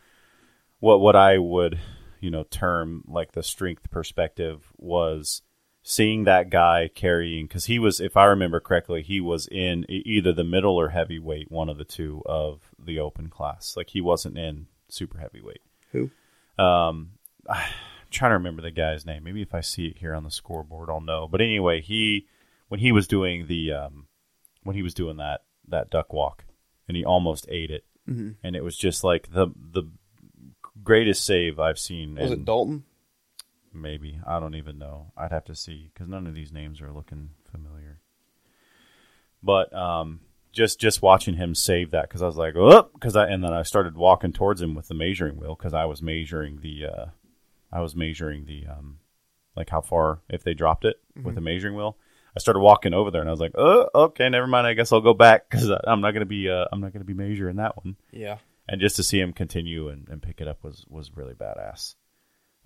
what what I would you know term like the strength perspective, was seeing that guy carrying because he was, if I remember correctly, he was in either the middle or heavyweight, one of the two of the open class. Like he wasn't in super heavyweight. who Um, [sighs] I'm trying to remember the guy's name. Maybe if I see it here on the scoreboard, I'll know. But anyway, he when he was doing the um, when he was doing that that duck walk, and he almost ate it, Mhm. and it was just like the the greatest save I've seen. was in- it dalton maybe I don't even know. I'd have to see because none of these names are looking familiar. But um, just just watching him save that because I was like, oh, because I and then I started walking towards him with the measuring wheel because I was measuring the uh, I was measuring the um, like how far if they dropped it with the measuring wheel. I started walking over there and I was like, oh, okay, never mind. I guess I'll go back because I'm not gonna be uh, I'm not gonna be measuring that one Yeah. And just to see him continue and, and pick it up was was really badass.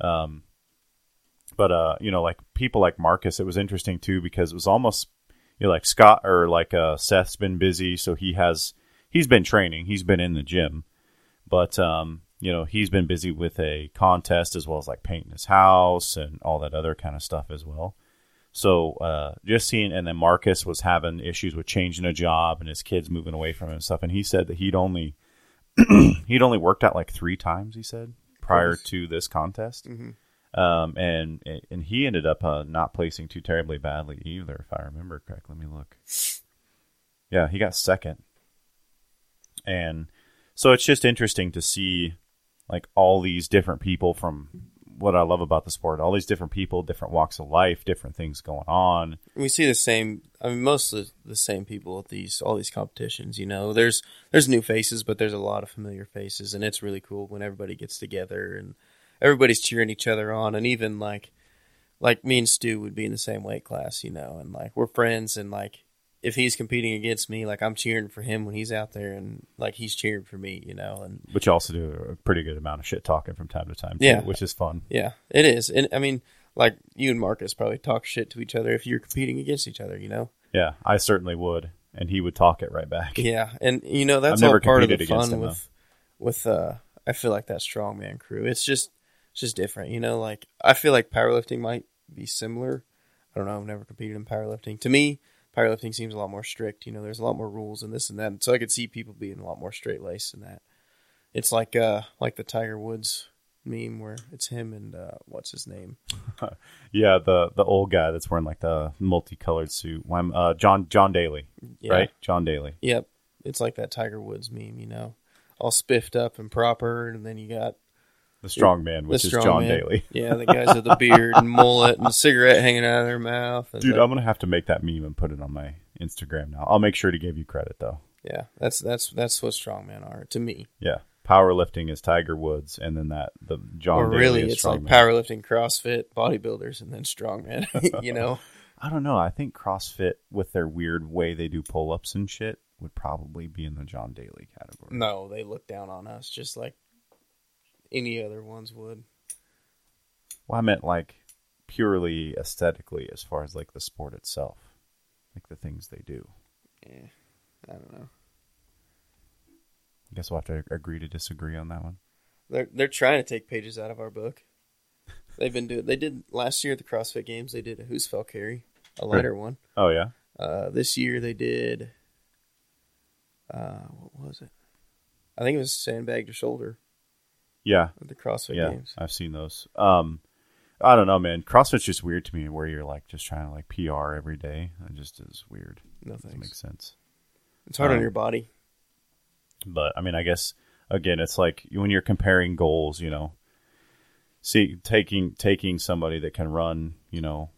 Um, but uh, you know, like people like Marcus, it was interesting too because it was almost you know like Scott or like uh, Seth's been busy, so he has he's been training, he's been in the gym, but um, you know he's been busy with a contest as well as like painting his house and all that other kind of stuff as well. So uh, just seeing, and then Marcus was having issues with changing a job and his kids moving away from him and stuff, and he said that he'd only [clears throat] he'd only worked out like three times. He said prior to this contest, Mhm. um, and and he ended up uh, not placing too terribly badly either, if I remember correctly. Let me look. Yeah, he got second, and so it's just interesting to see like all these different people from what I love about the sport. All these different people, different walks of life, different things going on. we see the same i mean most of the same people at these all these competitions you know there's there's new faces but there's a lot of familiar faces and it's really cool when everybody gets together and everybody's cheering each other on and even like like me and stu would be in the same weight class you know and like we're friends and like if he's competing against me like i'm cheering for him when he's out there and like he's cheering for me you know and But you also do a pretty good amount of shit talking from time to time, too, Yeah. which is fun. yeah it is and i mean like you and marcus probably talk shit to each other if you're competing against each other you know Yeah, I certainly would, and he would talk it right back. Yeah, and you know that's never all part of the fun him, with with uh I feel like that strongman crew. It's just it's just different, you know, like I feel like powerlifting might be similar. I don't know, I've never competed in powerlifting. To me, powerlifting seems a lot more strict, you know, there's a lot more rules and this and that. So I could see people being a lot more straight laced than that. It's like uh like the Tiger Woods meme where it's him and uh what's his name? [laughs] Yeah, the the old guy that's wearing like the multicolored suit. Uh, John John Daly, Yeah. right? John Daly. Yep. It's like that Tiger Woods meme, you know. All spiffed up and proper and then you got The strong man, which is strong John man. Daly. [laughs] Yeah, the guys with the beard and mullet and cigarette hanging out of their mouth. Dude, I'm gonna have to make that meme and put it on my Instagram now. I'll make sure to give you credit though. yeah, that's that's that's what strongmen are to me. Yeah, powerlifting is Tiger Woods, and then that the John or Daly really, it's like powerlifting, CrossFit, bodybuilders, and then strongman. [laughs] you know, I don't know. I think CrossFit with their weird way they do pull ups and shit would probably be in the John Daly category. no, they look down on us just like any other ones would. Well, I meant like purely aesthetically, as far as like the sport itself, like the things they do. Yeah, I don't know. I guess we'll have to agree to disagree on that one. They're they're trying to take pages out of our book. [laughs] They've been doing. They did last year at the CrossFit Games. They did a Husafell carry, a lighter one. Oh yeah, Uh, this year they did. Uh, what was it? I think it was sandbag to shoulder yeah, at the CrossFit yeah. Games. I've seen those. Um, I don't know, man. CrossFit's just weird to me, where you're like just trying to like PR every day. It just is weird. No Doesn't make sense. It's hard on Um, your body. But I mean, I guess again, it's like when you're comparing goals, you know, see taking taking somebody that can run, you know,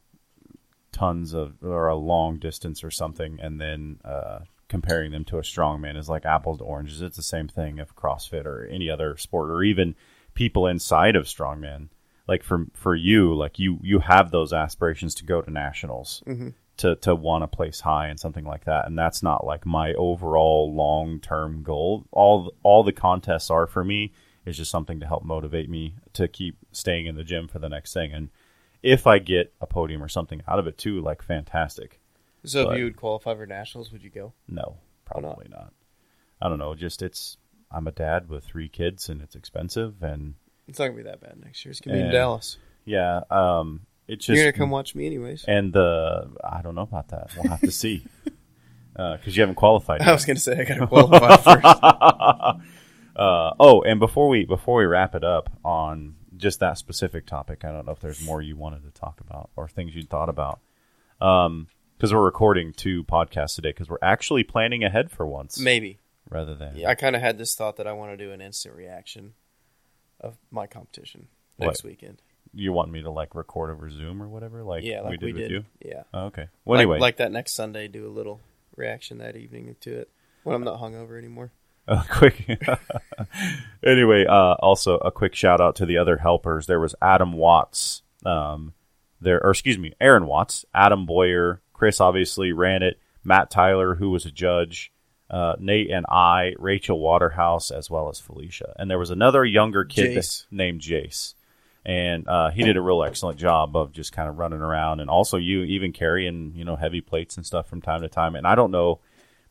tons of or a long distance or something, and then uh, comparing them to a strongman is like apples to oranges. It's the same thing if CrossFit or any other sport, or even people inside of strongman. Like for for you, like you you have those aspirations to go to nationals hmm to to want to place high and something like that. And that's not like my overall long-term goal. All all the contests are for me is just something to help motivate me to keep staying in the gym for the next thing. And if i get a podium or something out of it too like fantastic So but- if you would qualify for nationals, would you go? no Why not? probably not? i don't know just it's i'm a dad with three kids and it's expensive and It's not gonna be that bad next year. It's gonna be in Dallas. yeah um it's just You're gonna come watch me anyways. and the i don't know about that we'll have to see [laughs] because you haven't qualified I was gonna say I gotta qualify [laughs] first. uh, oh, and before we before we wrap it up on just that specific topic, I don't know if there's more you wanted to talk about or things you'd thought about. Um, because we're recording two podcasts today because we're actually planning ahead for once Maybe. rather than Yeah, I kind of had this thought that I want to do an instant reaction of my competition next weekend. you want me to like record over Zoom or whatever, like yeah, like we did with you? Yeah. Oh, okay. Well, like, anyway, like that next Sunday, do a little reaction that evening to it when I'm not hungover anymore. a [laughs] quick. [laughs] anyway, uh, also a quick shout out to the other helpers. There was Adam Watts, um, there, or excuse me, Aaron Watts, Adam Boyer, Chris obviously ran it, Matt Tyler, who was a judge, uh, Nate and I, Rachel Waterhouse, as well as Felicia. And there was another younger kid Jace. named Jace. And uh, he did a real excellent job of just kind of running around, and also you even carrying you know heavy plates and stuff from time to time. And I don't know,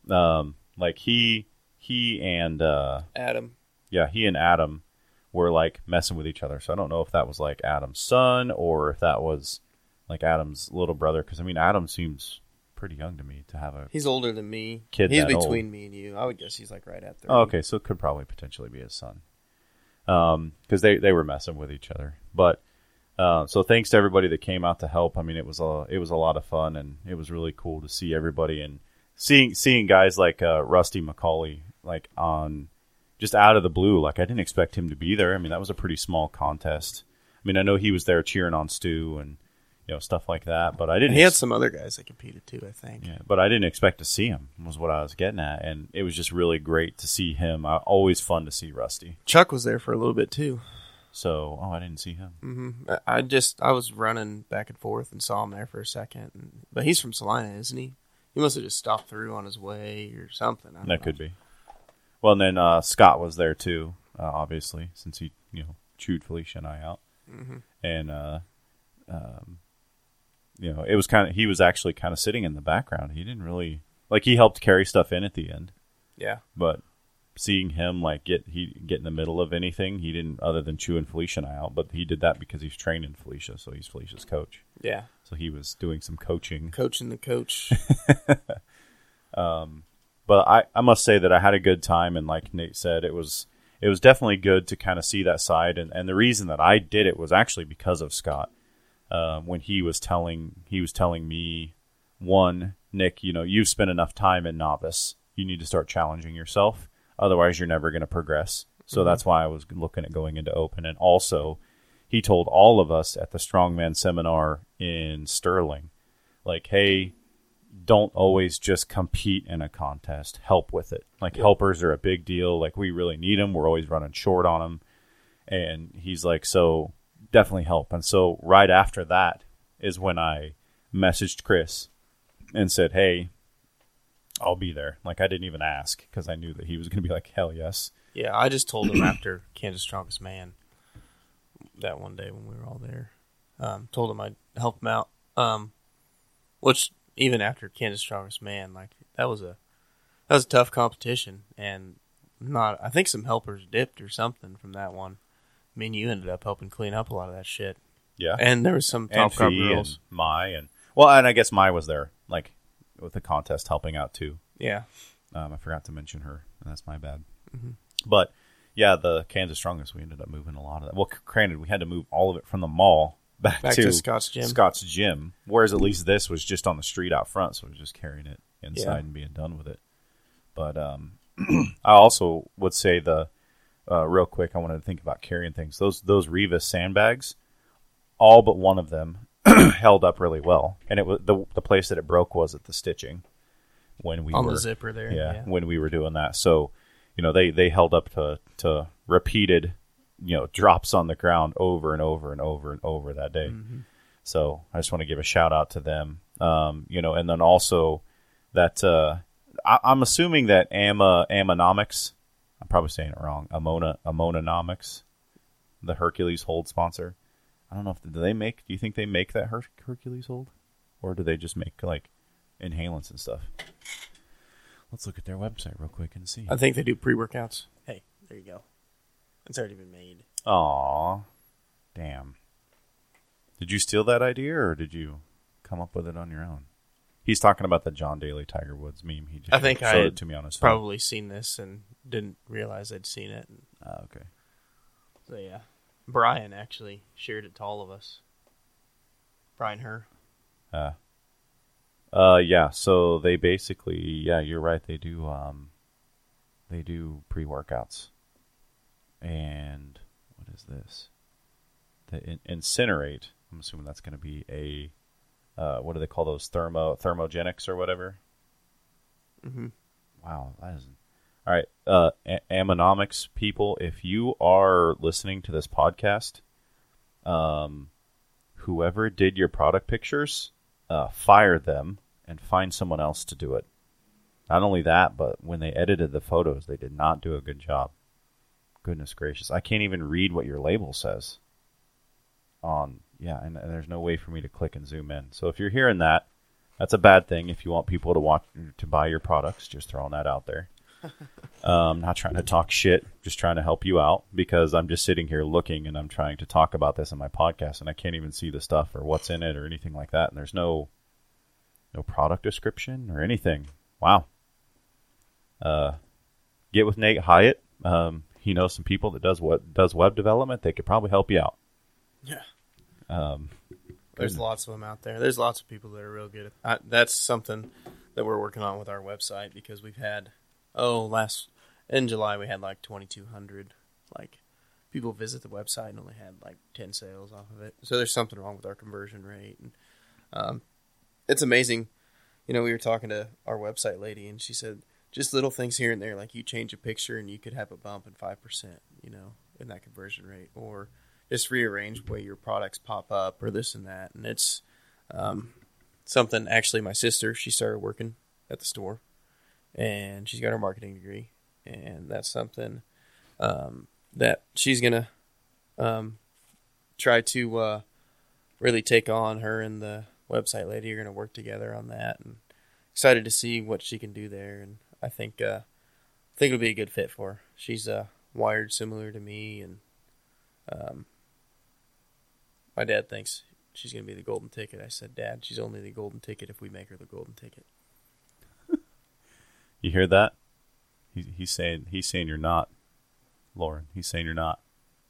um, like he he and uh, Adam. yeah, he and Adam were like messing with each other. So I don't know if that was like Adam's son or if that was like Adam's little brother. Because I mean, Adam seems pretty young to me to have a. He's older than me. Kid He's that between me and you. I would guess he's like right at 30. Oh, okay, so it could probably potentially be his son. Um, because they they were messing with each other. But uh, so thanks to everybody that came out to help. I mean, it was a it was a lot of fun, and it was really cool to see everybody and seeing seeing guys like uh, Rusty McCauley like on just out of the blue. Like I didn't expect him to be there. I mean, that was a pretty small contest. I mean, I know he was there cheering on Stu and you know stuff like that, but I didn't. And he had ex- some other guys that competed too, I think. yeah, but I didn't expect to see him. Was what I was getting at, and it was just really great to see him. Uh, always fun to see Rusty. Chuck was there for a little bit too. So, oh, I didn't see him. hmm I just I was running back and forth and saw him there for a second. And, but he's from Salina, isn't he? He must have just stopped through on his way or something. I don't That know. could be. Well, and then uh, Scott was there too, uh, obviously, since he you know chewed Felicia and I out, Mhm. and uh, um, you know it was kind of he was actually kind of sitting in the background. He didn't really like he helped carry stuff in at the end, Yeah, but seeing him like get he get in the middle of anything, he didn't other than chewing Felicia and I out. But he did that because he's training Felicia, so he's Felicia's coach. yeah. So he was doing some coaching. Coaching the coach. [laughs] Um but I, I must say that I had a good time and like Nate said it was it was definitely good to kind of see that side and, and the reason that I did it was actually because of Scott um, when he was telling he was telling me one Nick you know you've spent enough time in novice you need to start challenging yourself otherwise you're never going to progress so that's why I was looking at going into open and also he told all of us at the strongman seminar in Sterling like hey don't always just compete in a contest. Help with it. Like helpers are a big deal. Like we really need them. We're always running short on them. And he's like, so definitely help. And so right after that is when I messaged Chris and said, hey, I'll be there. Like I didn't even ask because I knew that he was going to be like, hell yes. yeah, I just told him [clears throat] after Kansas Strongest Man that one day when we were all there. Um, told him I'd help him out. Um, which even after Kansas Strongest Man, like that was a that was a tough competition, and not I think some helpers dipped or something from that one. I mean, you ended up helping clean up a lot of that shit, Yeah. and there was some top crop Fee girls. and Mai and well, and I guess Mai was there, like with the contest helping out too. Yeah, Um, I forgot to mention her, and that's my bad. Mhm. But yeah, the Kansas Strongest, we ended up moving a lot of that. Well, granted, we had to move all of it from the mall back, back to, Scott's gym. Scott's gym, whereas at least this was just on the street out front, so we were just carrying it inside Yeah. and being done with it. But um, [clears throat] I also would say the uh, real quick, I wanted to think about carrying things. Those those Rivas sandbags, all but one of them [clears throat] held up really well, and it was the the place that it broke was at the stitching when we on were the zipper there. yeah, Yeah, when we were doing that. So, you know, they they held up to to repeated, you know, drops on the ground over and over and over and over that day. Mm-hmm. So, I just want to give a shout out to them. Um, you know, and then also that uh, I, I'm assuming that Ama Amonomics, I'm probably saying it wrong. Amona Amononomics, the Hercules hold sponsor. I don't know if do they make. Do you think they make that Her- Hercules hold, or do they just make like inhalants and stuff? Let's look at their website real quick and see. I think they do pre workouts. Hey, there you go. It's already been made. Aw, damn. Did you steal that idea, or did you come up with it on your own? He's talking about the John Daly Tiger Woods meme. He just I think showed I it to me on his phone. Probably seen this and didn't realize I'd seen it. Ah, okay. So yeah, Brian actually shared it to all of us. Brian Her. Uh, uh, yeah. So they basically, yeah, you're right. They do, um, they do pre workouts. And what is this? to in- incinerate. I'm assuming that's going to be a uh, what do they call those thermo thermogenics or whatever. hmm Wow, that is all right. Uh, a- Ammonomics people, if you are listening to this podcast, um, whoever did your product pictures, uh, fire them and find someone else to do it. Not only that, but when they edited the photos, they did not do a good job. Goodness gracious, I can't even read what your label says. On yeah, and, and there's no way for me to click and zoom in. So if you're hearing that, that's a bad thing. If you want people to watch to buy your products, just throwing that out there. [laughs] um, not trying to talk shit, just trying to help you out because I'm just sitting here looking and I'm trying to talk about this in my podcast and I can't even see the stuff or what's in it or anything like that. And there's no no product description or anything. Wow. Uh, get with Nate Hyatt. Um, he knows some people that does what does web development. They could probably help you out. Yeah. Um, There's lots of them out there. There's lots of people that are real good at I, That's something that we're working on with our website because we've had, oh, last, in July, we had like 2,200, like, people visit the website and only had like 10 sales off of it. So there's something wrong with our conversion rate. And, um, it's amazing. You know, we were talking to our website lady and she said, just little things here and there, like you change a picture and you could have a bump in 5%, you know, in that conversion rate. Or, rearrange the way your products pop up or this and that. And it's um, something, actually, my sister, she started working at the store and she's got her marketing degree. And that's something um, that she's going to um, try to uh, really take on. Her and the website lady are going to work together on that. And excited to see what she can do there. And I think, uh, I think it'll be a good fit for her. She's uh, wired similar to me and um, my dad thinks she's going to be the golden ticket. I said, Dad, she's only the golden ticket if we make her the golden ticket. [laughs] you hear that? He, he's saying he's saying you're not, Lauren. He's saying you're not.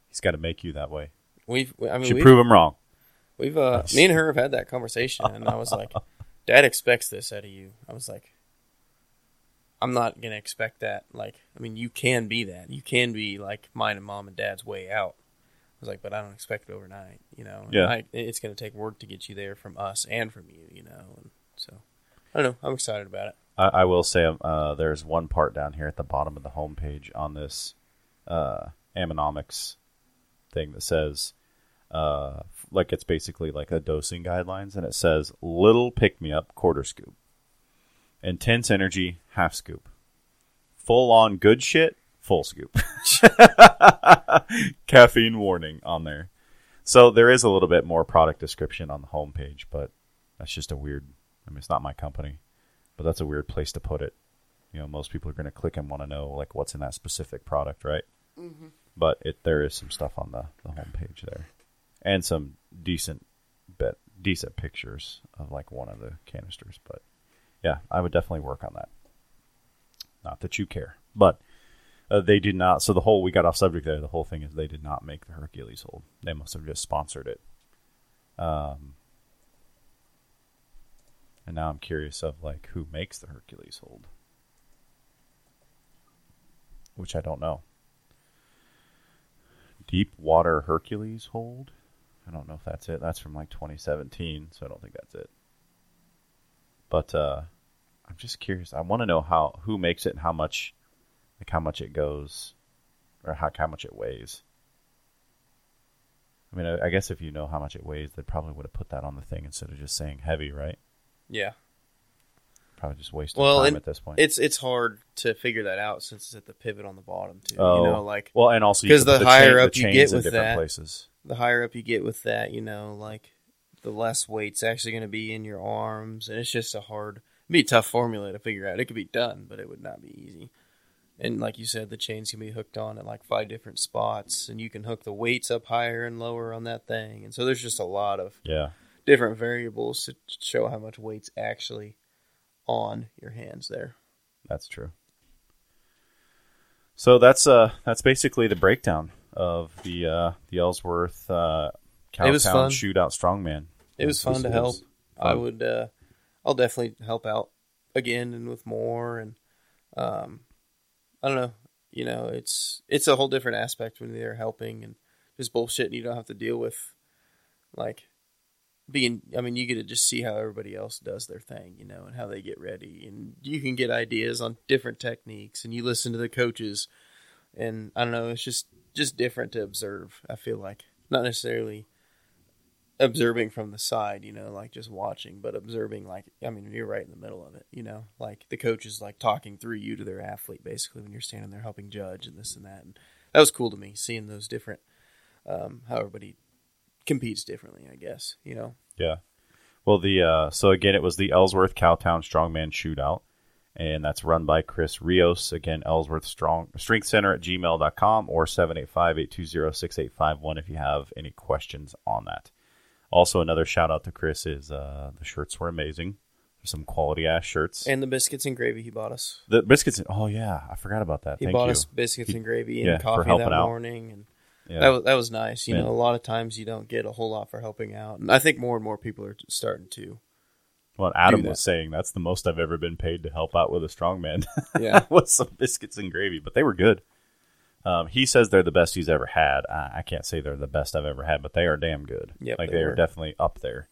He's got to make you that way. We've, I mean, Should prove him wrong. we've, uh, me and her have had that conversation, and I was like, [laughs] Dad expects this out of you. I was like, I'm not going to expect that. Like, I mean, you can be that. You can be like mine and mom and dad's way out. Was like, but I don't expect it overnight, you know? And Yeah. I, it's going to take work to get you there from us and from you, you know? And so, I don't know. I'm excited about it. I, I will say um, uh, there's one part down here at the bottom of the homepage on this uh, Ammonomics thing that says, uh, like it's basically like a dosing guidelines, and it says little pick me up quarter scoop, intense energy half scoop, full on good shit full scoop, [laughs] caffeine warning on there. So there is a little bit more product description on the homepage, but that's just a weird. I mean, it's not my company but that's a weird place to put it. You know, most people are going to click and want to know like what's in that specific product, right? Mm-hmm. But it there is some stuff on the the homepage there, and some decent bit decent pictures of like one of the canisters. But yeah, I would definitely work on that. Not that you care, but uh, they did not. So the whole we got off subject there. The whole thing is they did not make the Hercules hold. They must have just sponsored it. Um, and now I'm curious of like who makes the Hercules hold. Which I don't know. Deep water Hercules hold? I don't know if that's it. That's from like 2017, so I don't think that's it. But uh I'm just curious. I want to know how who makes it and how much like how much it goes or how how much it weighs. I mean, I, I guess if you know how much it weighs, they probably would have put that on the thing instead of just saying heavy, right? Yeah. Probably just wasting Well, time at this point. It's it's hard to figure that out since it's at the pivot on the bottom too. Oh. You know, like well, and also because can the higher chain- up the you get with different that- places. the higher up you get with that, you know, like the less weight's actually going to be in your arms, and it's just a hard, it'd be a tough formula to figure out. It could be done, but it would not be easy. And like you said, the chains can be hooked on at like five different spots, and you can hook the weights up higher and lower on that thing. And so there's just a lot of Yeah, different variables to show how much weight's actually on your hands there. that's true. So that's uh that's basically the breakdown of the uh the Ellsworth uh It was Cowtown fun. Shootout Strongman. It was fun to help. I fun. would. Uh, I'll definitely help out again and with more. And um, I don't know. You know, it's it's a whole different aspect when they're helping and just bullshit, and you don't have to deal with like being. I mean, you get to just see how everybody else does their thing, you know, and how they get ready, and you can get ideas on different techniques, and you listen to the coaches, and I don't know, it's just just different to observe. I feel like not necessarily observing from the side, you know, like just watching, but observing like I mean, you're right in the middle of it, you know, like the coach is like talking through you to their athlete basically when you're standing there helping judge and this and that, and that was cool to me seeing those different, um, how everybody competes differently, I guess, you know. Yeah. Well, the uh, so again, it was the Ellsworth Cowtown Strongman Shootout, and that's run by Chris Rios. Again, Ellsworth Strong Strength Center at gmail.com or 785-820-6851 if you have any questions on that. Also, another shout out to Chris is uh, the shirts were amazing. There's some quality ass shirts. And the biscuits and gravy he bought us. the biscuits. And, oh yeah, I forgot about that. He Thank bought you. us biscuits He- and gravy and yeah, coffee that out. morning, and Yeah. that was that was nice. You Yeah. know, a lot of times you don't get a whole lot for helping out, and I think more and more people are starting to. well, Adam was saying that's the most I've ever been paid to help out with a strongman. [laughs] Yeah, with some biscuits and gravy, but they were good. Um, he says they're the best he's ever had. I, I can't say they're the best I've ever had, but they are damn good. Yep, like they they, are definitely up there.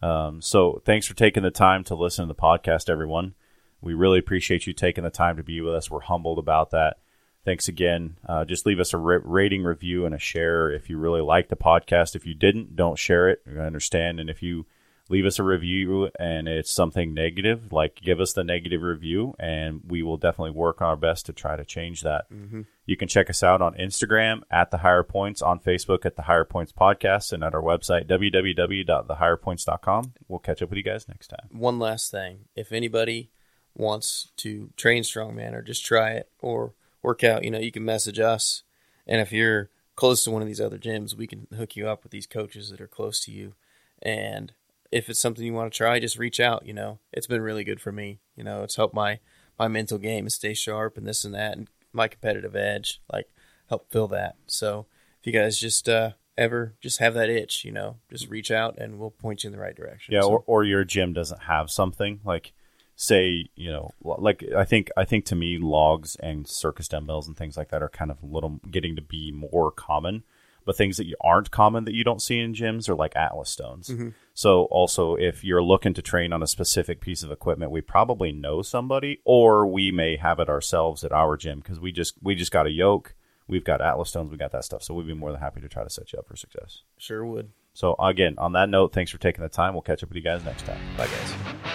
Um, so thanks for taking the time to listen to the podcast, everyone. We really appreciate you taking the time to be with us. We're humbled about that. Thanks again. Uh, just leave us a ra- rating, review, and a share if you really like the podcast. If you didn't, don't share it. I understand. And if you leave us a review and it's something negative, like give us the negative review, and we will definitely work our best to try to change that. Mm-hmm. You can check us out on Instagram at the Higher Points, on Facebook at the Higher Points Podcast, and at our website www.thehigherpoints.com. We'll catch up with you guys next time. one last thing: if anybody wants to train strongman or just try it or work out, you know, you can message us, and if you're close to one of these other gyms, we can hook you up with these coaches that are close to you, and if it's something you want to try, just reach out. You know, it's been really good for me. You know, it's helped my my mental game and stay sharp and this and that, and my competitive edge, like help fill that. So if you guys just uh, ever just have that itch, you know, just reach out and we'll point you in the right direction. Yeah, So- or, or your gym doesn't have something like, say, you know, like I think I think to me logs and circus dumbbells and things like that are kind of little getting to be more common. But things that you aren't common that you don't see in gyms are like Atlas stones. Mm-hmm. So also, if you're looking to train on a specific piece of equipment, we probably know somebody, or we may have it ourselves at our gym because we just we just got a yoke, we've got Atlas stones, we got that stuff. So we'd be more than happy to try to set you up for success. sure would. So again, on that note, thanks for taking the time. We'll catch up with you guys next time. Bye, guys.